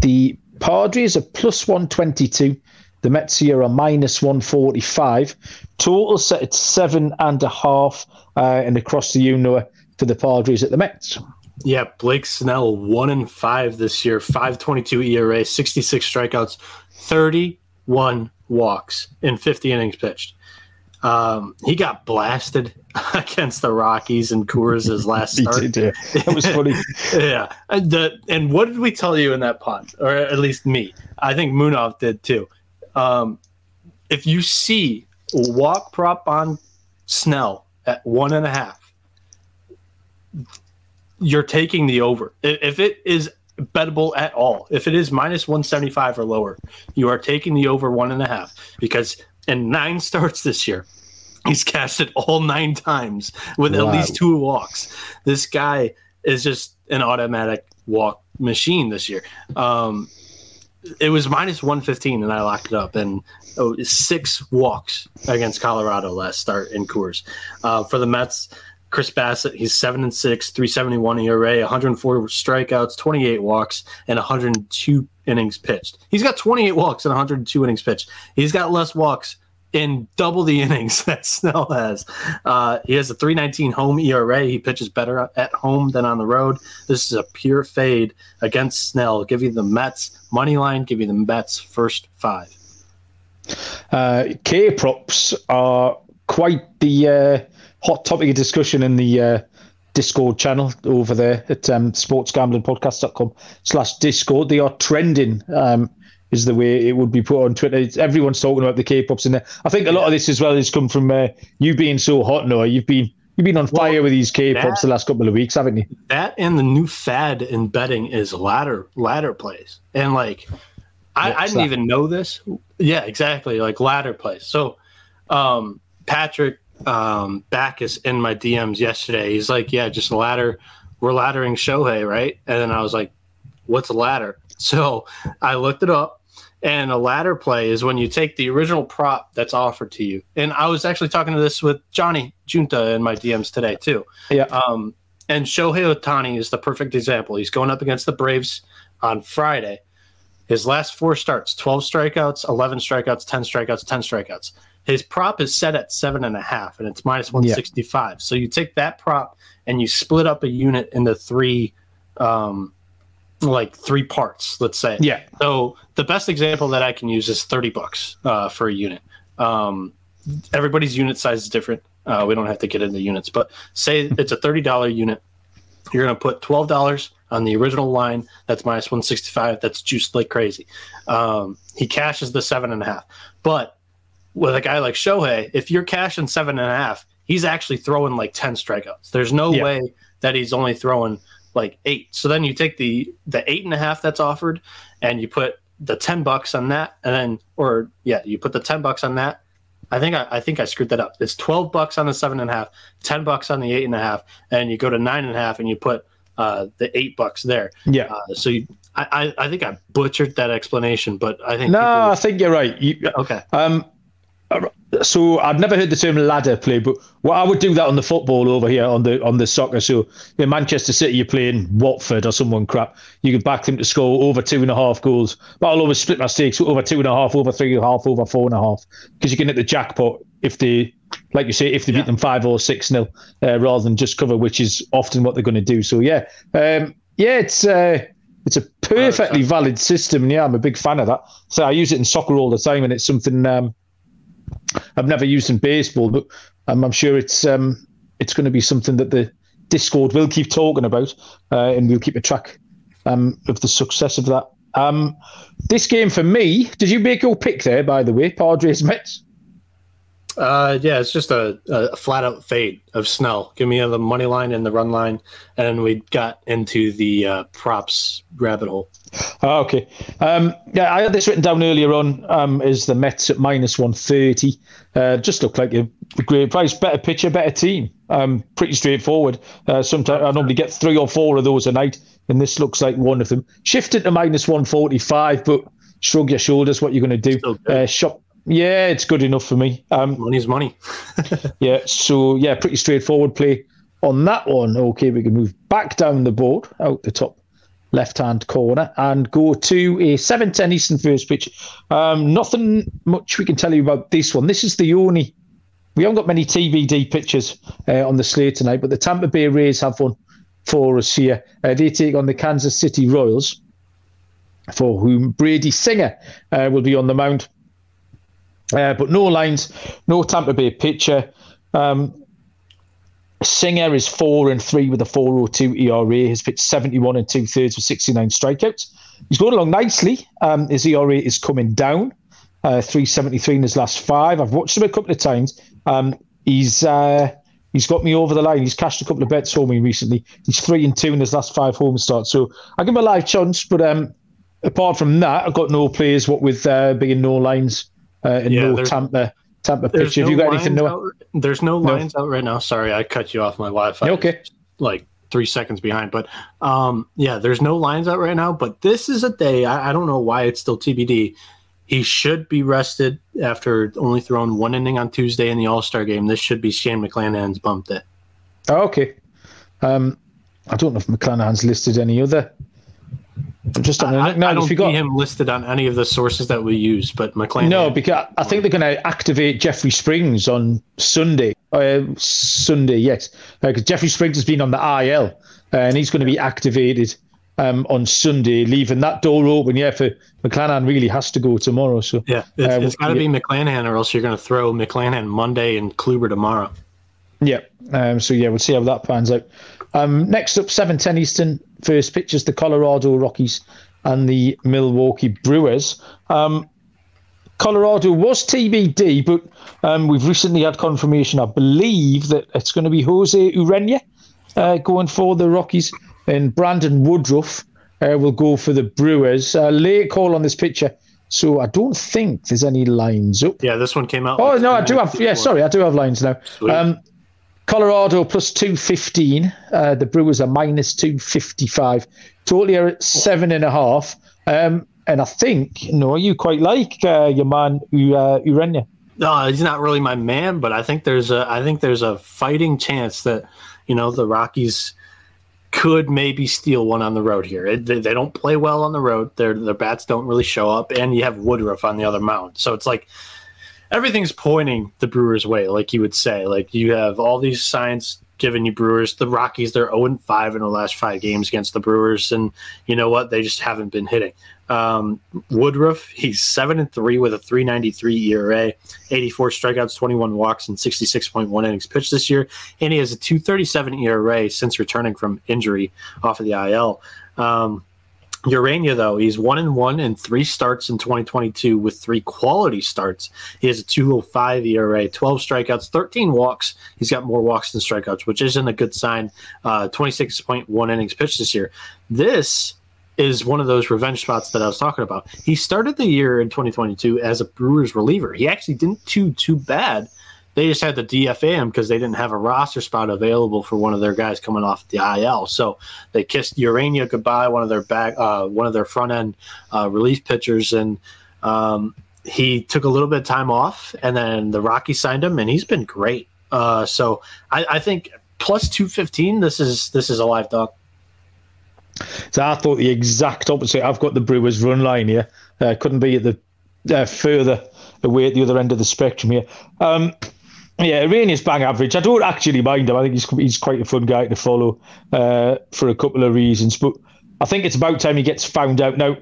The Padres are plus 122. The Mets here are minus 145. Total set at seven and a half. Uh, and across the you for the Padres at the Mets. Yeah, Blake Snell one and five this year, five twenty two ERA, sixty six strikeouts, thirty one walks in fifty innings pitched. Um, he got blasted against the Rockies and Coors' last start. did, yeah. That was funny. yeah. And, the, and what did we tell you in that pod? Or at least me. I think Munaf did too. Um, if you see walk prop on Snell at one and a half, you're taking the over. If it is bettable at all, if it is minus 175 or lower, you are taking the over one and a half because in nine starts this year, he's cashed it all nine times with wow. at least two walks. This guy is just an automatic walk machine this year. Um, it was minus 115 and I locked it up and oh, six walks against Colorado last start in Coors. Uh, for the Mets, Chris Bassitt, he's seven and six, 371 ERA, 104 strikeouts, 28 walks, and 102 innings pitched. He's got 28 walks and 102 innings pitched. He's got less walks in double the innings that Snell has. Uh, he has a 319 home ERA. He pitches better at home than on the road. This is a pure fade against Snell. Give you the Mets money line, give you the Mets first five. Uh, K props are quite the uh, hot topic of discussion in the uh, Discord channel over there at um, sportsgamblingpodcast.com slash Discord. They are trending, um, is the way it would be put on Twitter. It's, everyone's talking about the K-props in there. I think a lot of this as well has come from uh, you being so hot, Noah. You've been you've been on fire well, with these K-props that, the last couple of weeks, haven't you? That and the new fad in betting is ladder ladder plays, and like I, I, didn't that? even know this. Yeah, exactly, like ladder plays. So um, Patrick um, Backus in my DMs yesterday. He's like, "Yeah, just ladder. We're laddering Shohei, right?" And then I was like, "What's a ladder?" So I looked it up, and a ladder play is when you take the original prop that's offered to you. And I was actually talking to this with Johnny Junta in my DMs today too. Yeah. Um, and Shohei Ohtani is the perfect example. He's going up against the Braves on Friday. His last four starts 12 strikeouts, 11 strikeouts, 10 strikeouts, 10 strikeouts. His prop is set at seven and a half, and it's minus one sixty five. Yeah. So you take that prop and you split up a unit into three, um, like three parts. Let's say. Yeah. So the best example that I can use is thirty bucks uh, for a unit. Um, everybody's unit size is different. Uh, we don't have to get into units, but say it's a thirty dollar unit. You're going to put twelve dollars on the original line. That's minus one sixty five. That's juiced like crazy. Um, he cashes the seven and a half, but with a guy like Shohei, if you're cashing seven and a half, he's actually throwing like 10 strikeouts. There's no yeah. way that he's only throwing like eight. So then you take the the eight and a half that's offered and you put the 10 bucks on that and then or yeah, you put the 10 bucks on that. I think I, I think I screwed that up. It's 12 bucks on the seven and a half, 10 bucks on the eight and a half, and you go to nine and a half and you put uh, the eight bucks there. Yeah. Uh, so you, I, I think I butchered that explanation, but I think no, people, I think you're right. You, okay. Um, so I've never heard the term ladder play, but what I would do that on the football over here on the on the soccer. So in Manchester City, you're playing Watford or someone crap. You could back them to score over two and a half goals. But I'll always split my stakes over two and a half, over three and a half, over four and a half, because you can hit the jackpot if they, like you say, if they yeah. beat them five or six nil, uh, rather than just cover, which is often what they're going to do. So yeah, um, yeah, it's. Uh, it's a perfectly valid system, and yeah, I'm a big fan of that. So I use it in soccer all the time, and it's something um, I've never used in baseball, but um, I'm sure it's um, it's going to be something that the Discord will keep talking about, uh, and we'll keep a track um, of the success of that. Um, this game for me, did you make your pick there? By the way, Padres Mets. Uh, yeah, it's just a, a, flat out fade of Snell. Give me the money line and the run line, and we got into the uh, props rabbit hole. Oh, okay. Um, yeah, I had this written down earlier on. Um, is the Mets at minus one thirty? Uh, just look like a great price, better pitcher, better team. Um, pretty straightforward. Uh, sometimes I normally get three or four of those a night, and this looks like one of them. Shifted to minus one forty five, but shrug your shoulders. What you're going to do? Uh, shop yeah, it's good enough for me. Um, Money's money. yeah, so yeah, pretty straightforward play on that one. Okay, we can move back down the board out the top left hand corner and go to a 710 Eastern first pitch. Um, nothing much we can tell you about this one. This is the only, we haven't got many TBD pitches uh, on the slate tonight, but the Tampa Bay Rays have one for us here. Uh, they take on the Kansas City Royals, for whom Brady Singer uh, will be on the mound. Uh, but no lines, no Tampa Bay pitcher. Um, Singer is four and three with a 402 ERA. He's pitched 71 and two thirds with 69 strikeouts. He's going along nicely. Um, his ERA is coming down, uh, 373 in his last five. I've watched him a couple of times. Um, he's uh, he's got me over the line. He's cashed a couple of bets for me recently. He's three and two in his last five home starts. So I give him a live chance. But um, apart from that, I've got no players. What with uh, being no lines uh, and yeah, no Tampa Tampa pitch. No Have you got anything? No, there's no lines no. out right now. Sorry, I cut you off my Wi-Fi. Okay, like three seconds behind. But um, yeah, there's no lines out right now. But this is a day. I, I don't know why it's still TBD. He should be rested after only throwing one inning on Tuesday in the All Star game. This should be Shane McClanahan's bump day. Oh, okay. Um, I don't know if McClanahan's listed any other Just I, I, I don't see got, him listed on any of the sources that we use, but McClanahan. No, because I think they're going to activate Jeffrey Springs on Sunday. Uh, Sunday, yes, because uh, Jeffrey Springs has been on the IL, uh, and he's going to be activated um, on Sunday, leaving that door open. Yeah, for McClanahan really has to go tomorrow. So yeah, it's, uh, it's got to yeah. be McClanahan, or else you're going to throw McClanahan Monday and Kluber tomorrow. Yeah. Um, so yeah, we'll see how that pans out. Um, next up, seven ten Eastern. First pitches the Colorado Rockies and the Milwaukee Brewers. Um, Colorado was TBD, but um, we've recently had confirmation, I believe, that it's going to be Jose Urena uh, going for the Rockies and Brandon Woodruff uh, will go for the Brewers. Uh, late call on this picture, so I don't think there's any lines up. Yeah, this one came out. Oh no, I do have. Yeah, sorry, I do have lines now. Um, Colorado plus two fifteen. Uh, the Brewers are minus two fifty five. Totally are at seven and a half. Um, and I think you know you quite like uh, your man uh, Urena. No, he's not really my man, but I think there's a I think there's a fighting chance that you know the Rockies could maybe steal one on the road here. It, they, they, don't play well on the road. Their their bats don't really show up, and you have Woodruff on the other mound. So it's like everything's pointing the Brewers' way, like you would say. Like you have all these signs giving you Brewers. The Rockies, they're 0 5 in the last five games against the Brewers, and you know what? They just haven't been hitting. Um, Woodruff, he's seven and three with a 3.93 ERA, 84 strikeouts, 21 walks, and 66.1 innings pitched this year, and he has a 2.37 ERA since returning from injury off of the IL. Um, Urena, though, he's one and one in three starts in 2022 with three quality starts. He has a 205 ERA, 12 strikeouts, 13 walks. He's got more walks than strikeouts, which isn't a good sign. Uh, 26.1 innings pitched this year. This is one of those revenge spots that I was talking about. He started the year in 2022 as a Brewers reliever. He actually didn't do too bad. They just had to DFA him because they didn't have a roster spot available for one of their guys coming off the IL. So they kissed Urena goodbye, one of their back, uh, one of their front end uh, relief pitchers, and um, he took a little bit of time off, and then the Rockies signed him, and he's been great. Uh, so I, I think plus two fifteen. This is this is a live dog. So I thought the exact opposite. I've got the Brewers run line here. Uh, couldn't be at the uh, further away at the other end of the spectrum here. Um, yeah, Urena's bang average. I don't actually mind him. I think he's he's quite a fun guy to follow uh, for a couple of reasons. But I think it's about time he gets found out. Now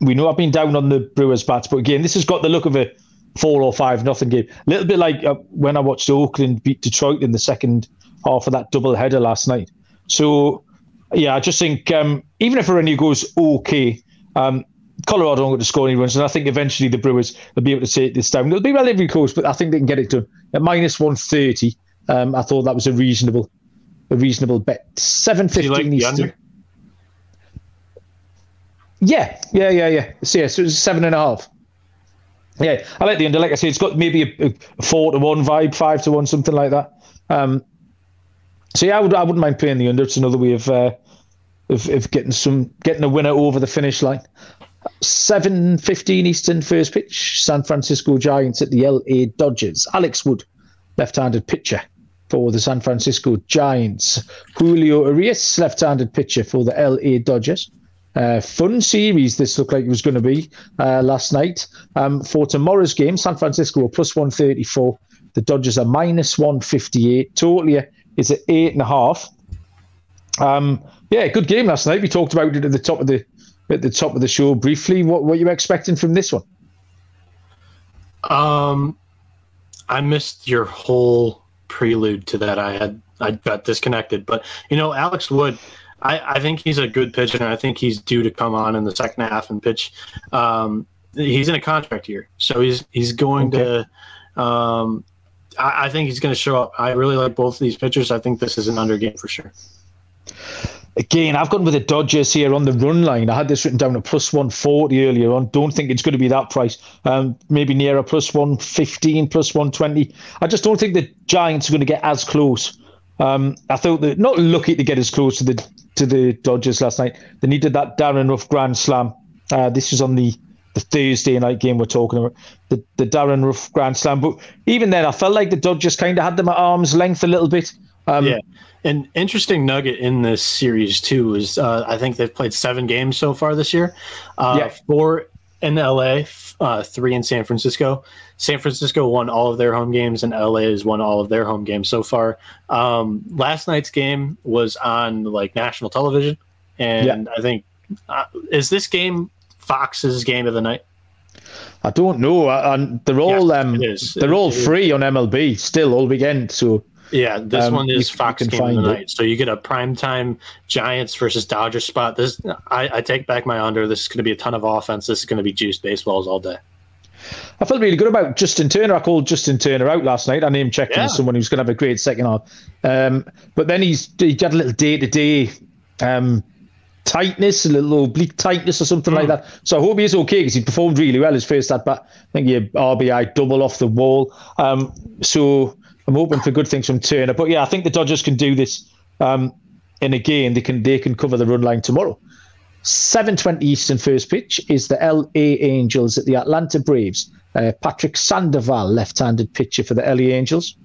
we know I've been down on the Brewers bats, but again, this has got the look of a four or five nothing game. A little bit like uh, when I watched Oakland beat Detroit in the second half of that double header last night. So yeah, I just think um, even if Urena goes okay, um, Colorado aren't going to score any runs, and I think eventually the Brewers will be able to take this down. It'll be relatively close, but I think they can get it done at minus one thirty. Um, I thought that was a reasonable, a reasonable bet. Seven fifteen like Eastern. Yeah, yeah, yeah, yeah. So yeah, so it's seven and a half. Yeah, I like the under. Like I said, it's got maybe a, a four to one vibe, five to one, something like that. Um, so yeah, I would I wouldn't mind playing the under. It's another way of uh, of, of getting some getting a winner over the finish line. Seven fifteen Eastern first pitch. San Francisco Giants at the LA Dodgers. Alex Wood, left-handed pitcher for the San Francisco Giants. Julio Urias, left-handed pitcher for the LA Dodgers. Uh, fun series this looked like it was going to be uh, last night. Um, for tomorrow's game, San Francisco are plus 134. The Dodgers are minus 158. Totally is at eight and a half. Um, yeah, good game last night. We talked about it at the top of the at the top of the show briefly. What what you expecting from this one? Um, I missed your whole prelude to that. I had I got disconnected, but you know, Alex Wood. I, I think he's a good pitcher, and I think he's due to come on in the second half and pitch. Um, he's in a contract year, so he's he's going okay. to um, I, I think he's going to show up. I really like both of these pitchers. I think this is an under game for sure. Again, I've gone with the Dodgers here on the run line. I had this written down at plus 140 earlier on. Don't think it's going to be that price. Um, maybe near a plus 115, plus 120. I just don't think the Giants are going to get as close. Um, I thought they're not lucky to get as close to the to the Dodgers last night. They needed that Darin Ruf grand slam. Uh, this was on the the Thursday night game we're talking about, the, the Darin Ruf Grand Slam. But even then, I felt like the Dodgers kind of had them at arm's length a little bit. Um, yeah. An interesting nugget in this series too is uh, I think they've played seven games so far this year. Uh, Yeah. Four in LA, uh, three in San Francisco. San Francisco won all of their home games, and LA has won all of their home games so far. Um, last night's game was on like national television, and I think uh, is this game Fox's game of the night? I don't know, and they're all Yes, um, they're all is. free on MLB still all weekend. So Yeah, this Um, one is Fox game of the find it. night. So you get a primetime Giants versus Dodgers spot. This I, I take back my under. This is going to be a ton of offense. This is going to be juiced baseballs all day. I felt really good about Justin Turner. I called Justin Turner out last night. I name checked him Yeah. as someone who's going to have a great second half. Um, but then he's he had a little day to day tightness, a little oblique tightness or something like that. So I hope he is okay because he performed really well his first at bat. I think he had RBI double off the wall. Um, so I'm hoping for good things from Turner. But yeah, I think the Dodgers can do this. Um, and again, they can they can cover the run line tomorrow. 7:20 Eastern first pitch is the LA Angels at the Atlanta Braves. Uh, Patrick Sandoval, left-handed pitcher for the LA Angels,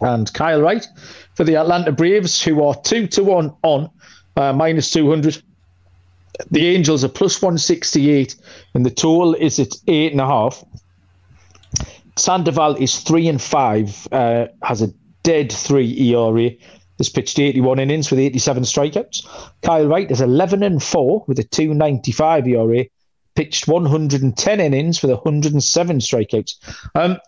and Kyle Wright for the Atlanta Braves, who are two to one on uh, minus 200. The Angels are plus 168, and the total is at eight and a half. Sandoval is three and five, uh, has a dead three ERA. Has pitched 81 innings with 87 strikeouts. Kyle Wright is 11 and four with a 295 ERA. Pitched 110 innings with 107 strikeouts. Um,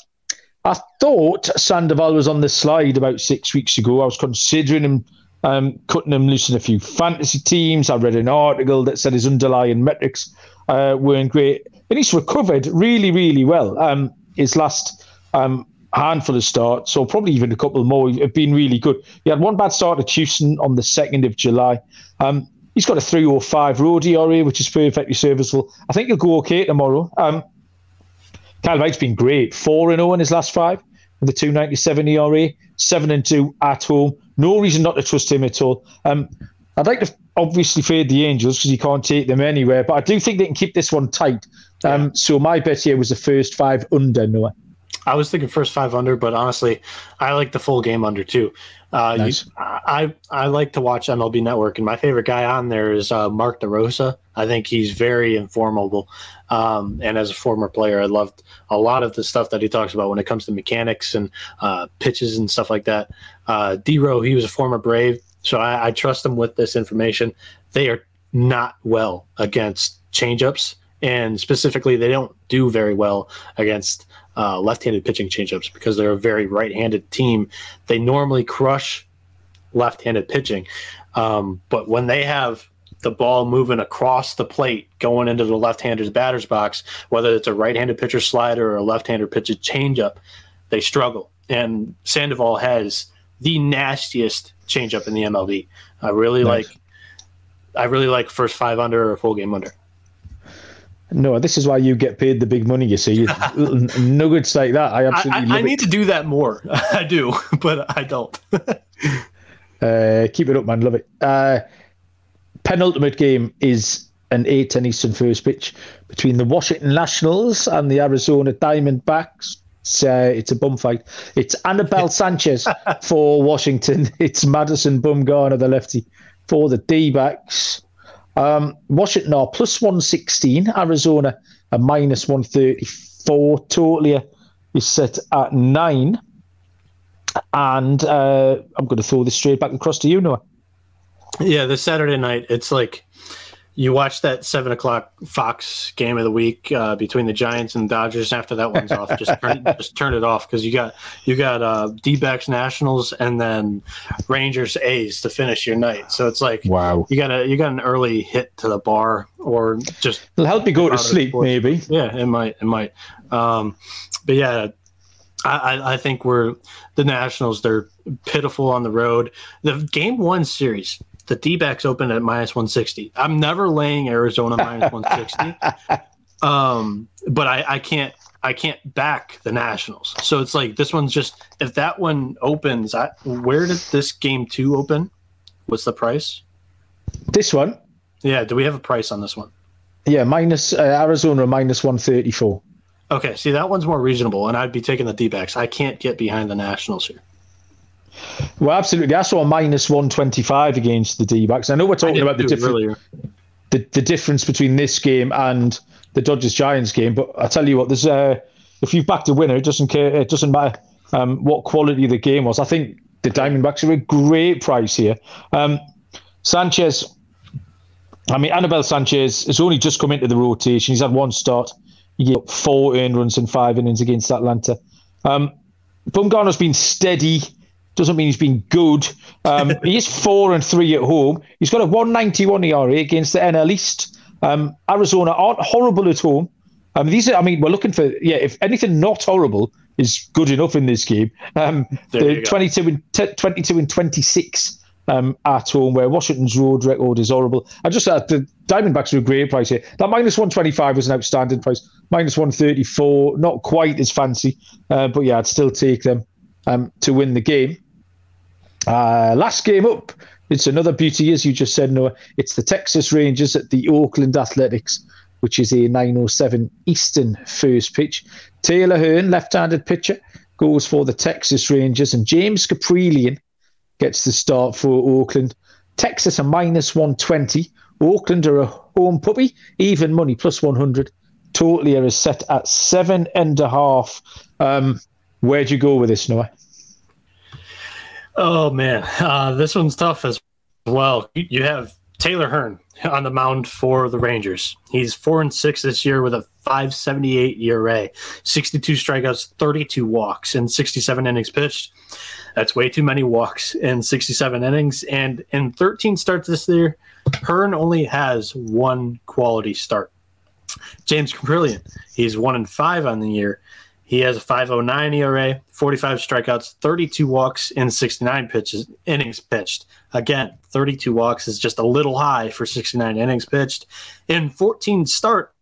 I thought Sandoval was on the slide about six weeks ago. I was considering him um, cutting him loose in a few fantasy teams. I read an article that said his underlying metrics uh, weren't great, and he's recovered really, really well. Um, his last um, handful of starts, or probably even a couple more, have been really good. He had one bad start at Houston on the 2nd of July. Um, he's got a 305 road ERA, which is perfectly serviceable. I think he'll go okay tomorrow. Um, Kyle Wright's been great. 4 and 0 in his last five with a 297 ERA, 7 and 2 at home. No reason not to trust him at all. Um, I'd like to obviously fade the Angels because you can't take them anywhere, but I do think they can keep this one tight. Um, So my bet here was the first five under Noah. I was thinking first five under, but honestly, I like the full game under too. Uh, you- I I like to watch MLB Network, and my favorite guy on there is uh, Mark DeRosa. I think he's very informable, um, and as a former player, I loved a lot of the stuff that he talks about when it comes to mechanics and uh, pitches and stuff like that. Uh, D-Row, he was a former Brave, so I, I trust him with this information. They are not well against changeups, and specifically, they don't do very well against uh, left-handed pitching changeups because they're a very right-handed team. They normally crush left-handed pitching, um, but when they have the ball moving across the plate going into the left-handed batter's box, whether it's a right-handed pitcher slider or a left-hander pitcher changeup, they struggle. And Sandoval has the nastiest changeup in the MLB. I really Nice. like. I really like first five under or full game under. No, this is why you get paid the big money. You see, nuggets like that. I I, absolutely I, I it. need to do that more. I do, but I don't. Uh, keep it up, man. Love it. Uh, penultimate game is an 8 10 Eastern first pitch between the Washington Nationals and the Arizona Diamondbacks. It's, uh, it's a bum fight. It's Anibal Sanchez for Washington. It's Madison Bumgarner, the lefty, for the D backs. Um, Washington are plus 116, Arizona a minus 134. Totally is set at nine. And uh, I'm going to throw this straight back across to you, Noah. Yeah, this Saturday night, it's like you watch that seven o'clock Fox game of the week uh, between the Giants and Dodgers. After that one's off, just turn, just turn it off because you got you got uh, D-backs Nationals and then Rangers A's to finish your night. So it's like Wow. you got a you got an early hit to the bar or just It'll help you go to sleep, sports. maybe. yeah, it might, it might. Um, but yeah, I, I, I think we're the Nationals. They're pitiful on the road. The game one series, the D backs open at minus one sixty. I'm never laying Arizona minus one sixty. Um, but I, I can't. I can't back the Nationals. So it's like this one's just if that one opens, I, where did this game two open? What's the price? This one, Yeah, do we have a price on this one? yeah, minus uh, Arizona minus 134. Okay, see that one's more reasonable, and I'd be taking the D backs. I can't get behind the Nationals here. Well, absolutely. I saw a minus 125 against the D backs. I know we're talking about the difference, the, the difference between this game and the Dodgers Giants game, but I tell you what, there's uh, if you've backed a winner, it doesn't care. It doesn't matter um, what quality the game was. I think the Diamondbacks are a great price here. Um, Sanchez, I mean, Anibal Sanchez has only just come into the rotation. He's had one start. He got four earned runs in five innings against Atlanta. Um, Bumgarner's been steady. Doesn't mean he's been good. Um, he is four and three at home. He's got a 191 ERA against the NL East. Um, Arizona aren't horrible at home. Um, these are, I mean, we're looking for, yeah, if anything not horrible is good enough in this game. Um, the 22 and, t- 22 and 26 um, at home, where Washington's road record is horrible. I just uh, the Diamondbacks are a great price here. That minus 125 was an outstanding price. Minus 134, not quite as fancy, uh, but yeah, I'd still take them um, to win the game. Uh, last game up, it's another beauty, as you just said, Noah. It's the Texas Rangers at the Oakland Athletics, which is a 907 Eastern first pitch. Taylor Hearn, left handed pitcher, goes for the Texas Rangers, and James Kaprielian gets the start for Oakland. Texas a minus 120. Oakland are a home puppy, even money plus 100. Totally is set at seven and a half. Um, where'd you go with this, Noah? Oh man, uh, this one's tough as well. You have Taylor Hearn on the mound for the Rangers. He's four and six this year with a 578 ERA, 62 strikeouts, 32 walks, and 67 innings pitched. That's way too many walks in 67 innings. And in 13 starts this year, Hearn only has one quality start. James Kaprielian, he's one and five on the year. He has a 509 ERA, 45 strikeouts, 32 walks in 69 pitches innings pitched. Again, 32 walks is just a little high for 69 innings pitched. In 14 starts,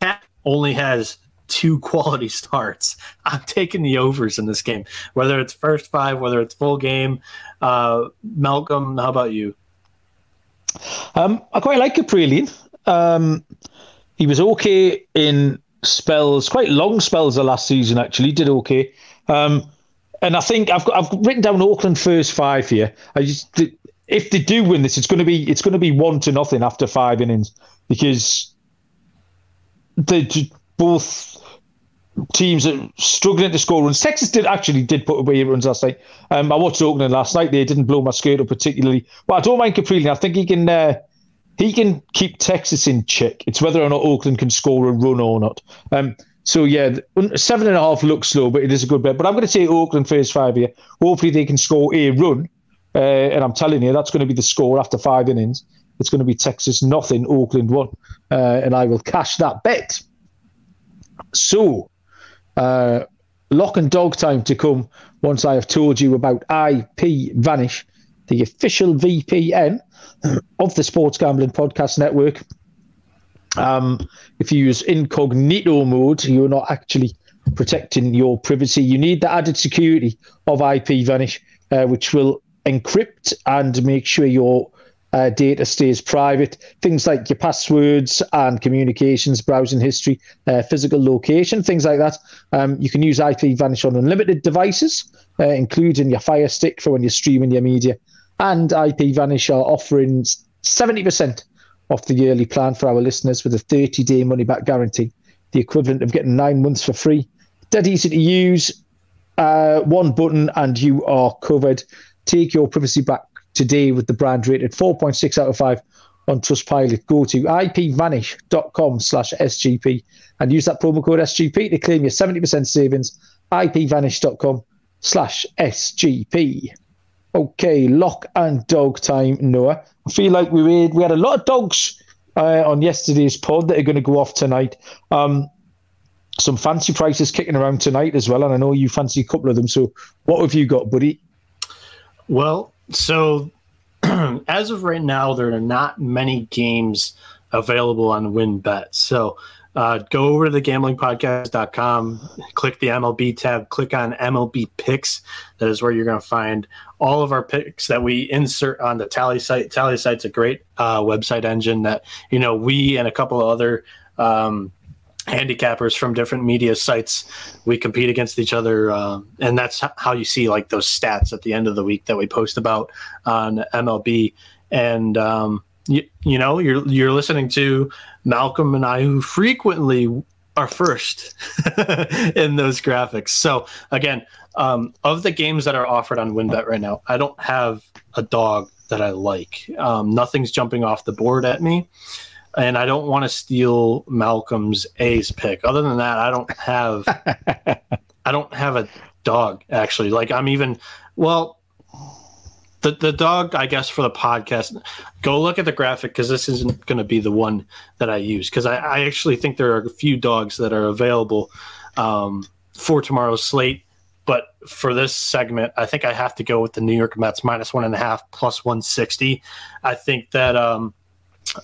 Cat only has two quality starts. I'm taking the overs in this game, whether it's first five, whether it's full game. Uh, Malcolm, how about you? Um, I quite like Kaprielian. Um, he was okay in spells, quite long spells the last season. Actually, did okay. Um, and I think I've got I've written down Oakland first five here. I just if they do win this, it's going to be it's going to be one to nothing after five innings because they both teams are struggling to score runs. Texas did actually did put away runs last night. Um, I watched Oakland last night. They didn't blow my skirt up particularly, but I don't mind Capri. I think he can. Uh, he can keep Texas in check. It's whether or not Oakland can score a run or not. Um, so yeah, seven and a half looks slow, but it is a good bet. But I'm going to say Oakland first five here. Hopefully they can score a run, uh, and I'm telling you that's going to be the score after five innings. It's going to be Texas nothing, Oakland one, uh, and I will cash that bet. So, uh, lock and dog time to come once I have told you about IP Vanish, the official VPN of the Sports Gambling Podcast Network. Um, if you use incognito mode, you're not actually protecting your privacy. You need the added security of IP Vanish, uh, which will encrypt and make sure your uh, data stays private. Things like your passwords and communications, browsing history, uh, physical location, things like that. Um, you can use IP Vanish on unlimited devices, uh, including your Fire Stick for when you're streaming your media and IP Vanish are offering 70% off the yearly plan for our listeners with a 30 day money back guarantee, the equivalent of getting nine months for free. Dead easy to use. Uh, one button and you are covered. Take your privacy back today with the brand rated 4.6 out of 5 on Trustpilot. Go to ipvanish.com slash SGP and use that promo code SGP to claim your 70% savings. ipvanish.com slash SGP. Okay, lock and dog time, Noah. I feel like we had, we had a lot of dogs uh, on yesterday's pod that are going to go off tonight. Um, some fancy prices kicking around tonight as well, and I know you fancy a couple of them. So, what have you got, buddy? Well, so as of right now, there are not many games available on WynnBET. So, uh, go over to the gamblingpodcast.com, click the MLB tab, click on MLB picks. That is where you're going to find all of our picks that we insert on the TallySight. Tally site's a great uh, website engine that you know we and a couple of other um, handicappers from different media sites. We compete against each other, uh, and that's how you see like those stats at the end of the week that we post about on MLB. And um, you, you know, you're you're listening to Malcolm and I, who frequently are first in those graphics. So again, um, of the games that are offered on WynnBET right now, I don't have a dog that I like. Um, nothing's jumping off the board at me and I don't want to steal Malcolm's A's pick. Other than that, I don't have I don't have a dog actually. Like I'm even well the the dog I guess for the podcast. Go look at the graphic because this isn't going to be the one that I use because I, I actually think there are a few dogs that are available um, for tomorrow's slate. But for this segment, I think I have to go with the New York Mets minus one and a half plus 160. I think that um,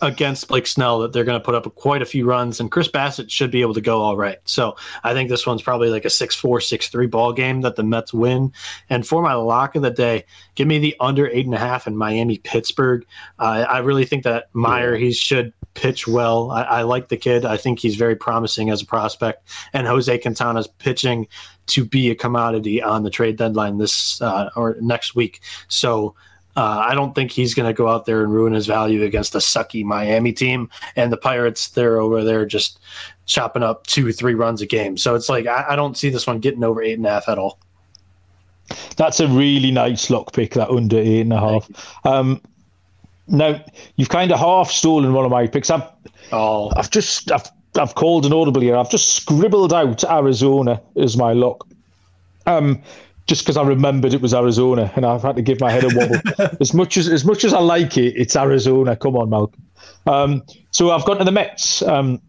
against Blake Snell that they're going to put up quite a few runs, and Chris Bassitt should be able to go all right. So I think this one's probably like a 6 4, 6 3 ball game that the Mets win. And for my lock of the day, give me the under 8.5 in Miami Pittsburgh. Uh, I really think that Meyer, he should pitch well. I, I, like the kid. I think he's very promising as a prospect. And Jose Quintana's pitching to be a commodity on the trade deadline this uh, or next week. So uh, I don't think he's going to go out there and ruin his value against a sucky Miami team. And the Pirates, they're over there just chopping up two, three runs a game. So it's like, I, I don't see this one getting over eight and a half at all. That's a really nice lock pick, that under eight and a half. Um, now, you've kind of half stolen one of my picks. I've, oh. I've just, I've, I've called an audible here. I've just scribbled out Arizona as my lock. Um, just because I remembered it was Arizona and I've had to give my head a wobble. as much as as much as I like it, it's Arizona. Come on, Malcolm. Um, so I've gone to the Mets. Um,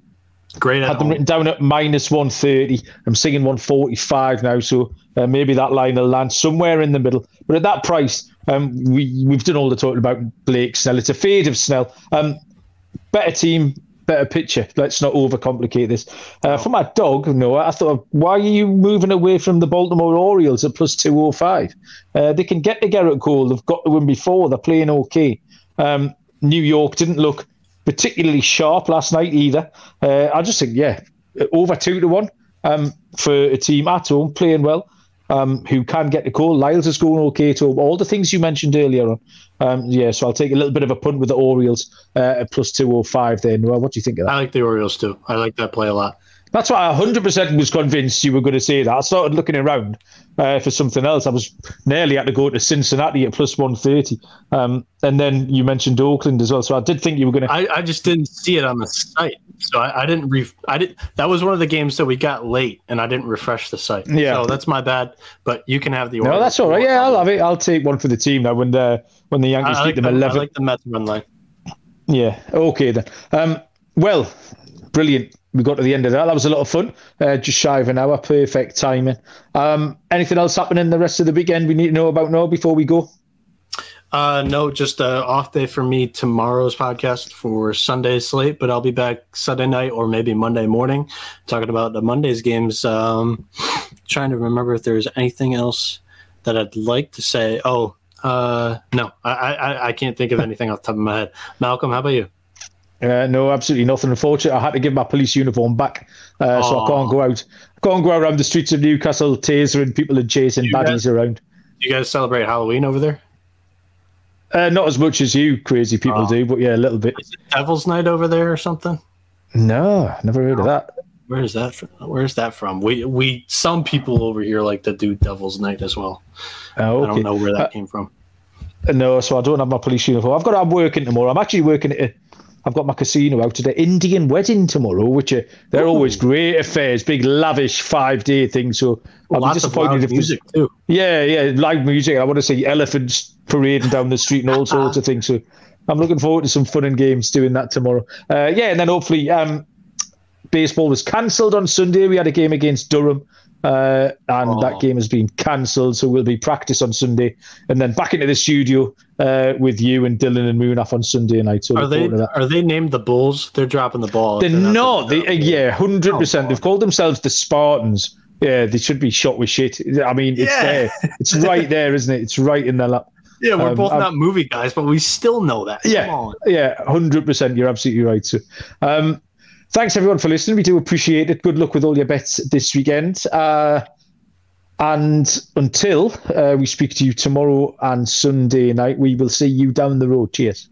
Great. Had them written down at minus one thirty. I'm singing one forty five now, so uh, maybe that line will land somewhere in the middle. But at that price, um, we we've done all the talking about Blake Snell. It's a fade of Snell. Um, better team, better picture. Let's not overcomplicate this. Uh, for my dog, no, I thought, why are you moving away from the Baltimore Orioles at plus 205? Uh, they can get to Gerrit Cole. They've got to win before. They're playing okay. Um, New York didn't look particularly sharp last night either. Uh, I just think, yeah, over two to one um, for a team at home playing well um, who can get the call. Lyles is going okay to all the things you mentioned earlier on. Um, yeah, so I'll take a little bit of a punt with the Orioles uh, at plus 205 there. Well, what do you think of that? I like the Orioles too. I like that play a lot. That's why I 100% was convinced you were going to say that. I started looking around uh, for something else. I was nearly had to go to Cincinnati at plus 130. Um, and then you mentioned Oakland as well. So I did think you were going to. I, I just didn't see it on the site. So I, I didn't. Re- I did. That was one of the games that we got late, and I didn't refresh the site. Yeah. So that's my bad. But you can have the. No, that's all right. Yeah, I'll have it. I'll take one for the team now when the when the Yankees I like beat them the, 11. I like the Mets run line. Yeah. Okay then. Um, well, brilliant we got to the end of that. That was a lot of fun. Uh, just shy of an hour, perfect timing. Um, anything else happening the rest of the weekend we need to know about now before we go? Uh, no, just a off day for me tomorrow's podcast for Sunday's slate, but I'll be back Sunday night or maybe Monday morning talking about the Monday's games. Um, trying to remember if there's anything else that I'd like to say. Oh, uh, no, I, I, I can't think of anything off the top of my head. Malcolm, how about you? Uh, no, absolutely nothing. Unfortunately, I had to give my police uniform back, uh, so I can't go out. I can't go around the streets of Newcastle tasering people and chasing baddies guys, around. You guys celebrate Halloween over there? Uh, not as much as you crazy people oh. do, but yeah, a little bit. Is it Devil's Night over there or something? No, never heard of that. Where is that from? Where's that from? We we some people over here like to do Devil's Night as well. Oh, okay. I don't know where that uh, came from. No, so I don't have my police uniform. I've got. To I'm working tomorrow. I'm actually working at I've got my casino out at today. Indian wedding tomorrow, which are they're Ooh. always great affairs, big lavish five day things. So well, I'm disappointed if music too. Yeah, yeah, live music. I want to see elephants parading down the street and all sorts of things. So I'm looking forward to some fun and games doing that tomorrow. Uh, yeah, and then hopefully um, baseball was cancelled on Sunday. We had a game against Durham. Uh, and oh. that game has been cancelled. So we'll be practice on Sunday, and then back into the studio uh, with you and Dylan and Munaf on Sunday night. So are they are they named the Bulls? They're dropping the ball. They're, they're not. They, uh, yeah, hundred oh, percent. They've called themselves the Spartans. Yeah, they should be shot with shit. I mean, it's yeah. there. It's right there, isn't it? It's right in their lap. Yeah, we're um, both not movie guys, but we still know that. Yeah, yeah, hundred percent. You're absolutely right. So, um, thanks everyone for listening. We do appreciate it. Good luck with all your bets this weekend. Uh, and until uh, we speak to you tomorrow and Sunday night, we will see you down the road. Cheers.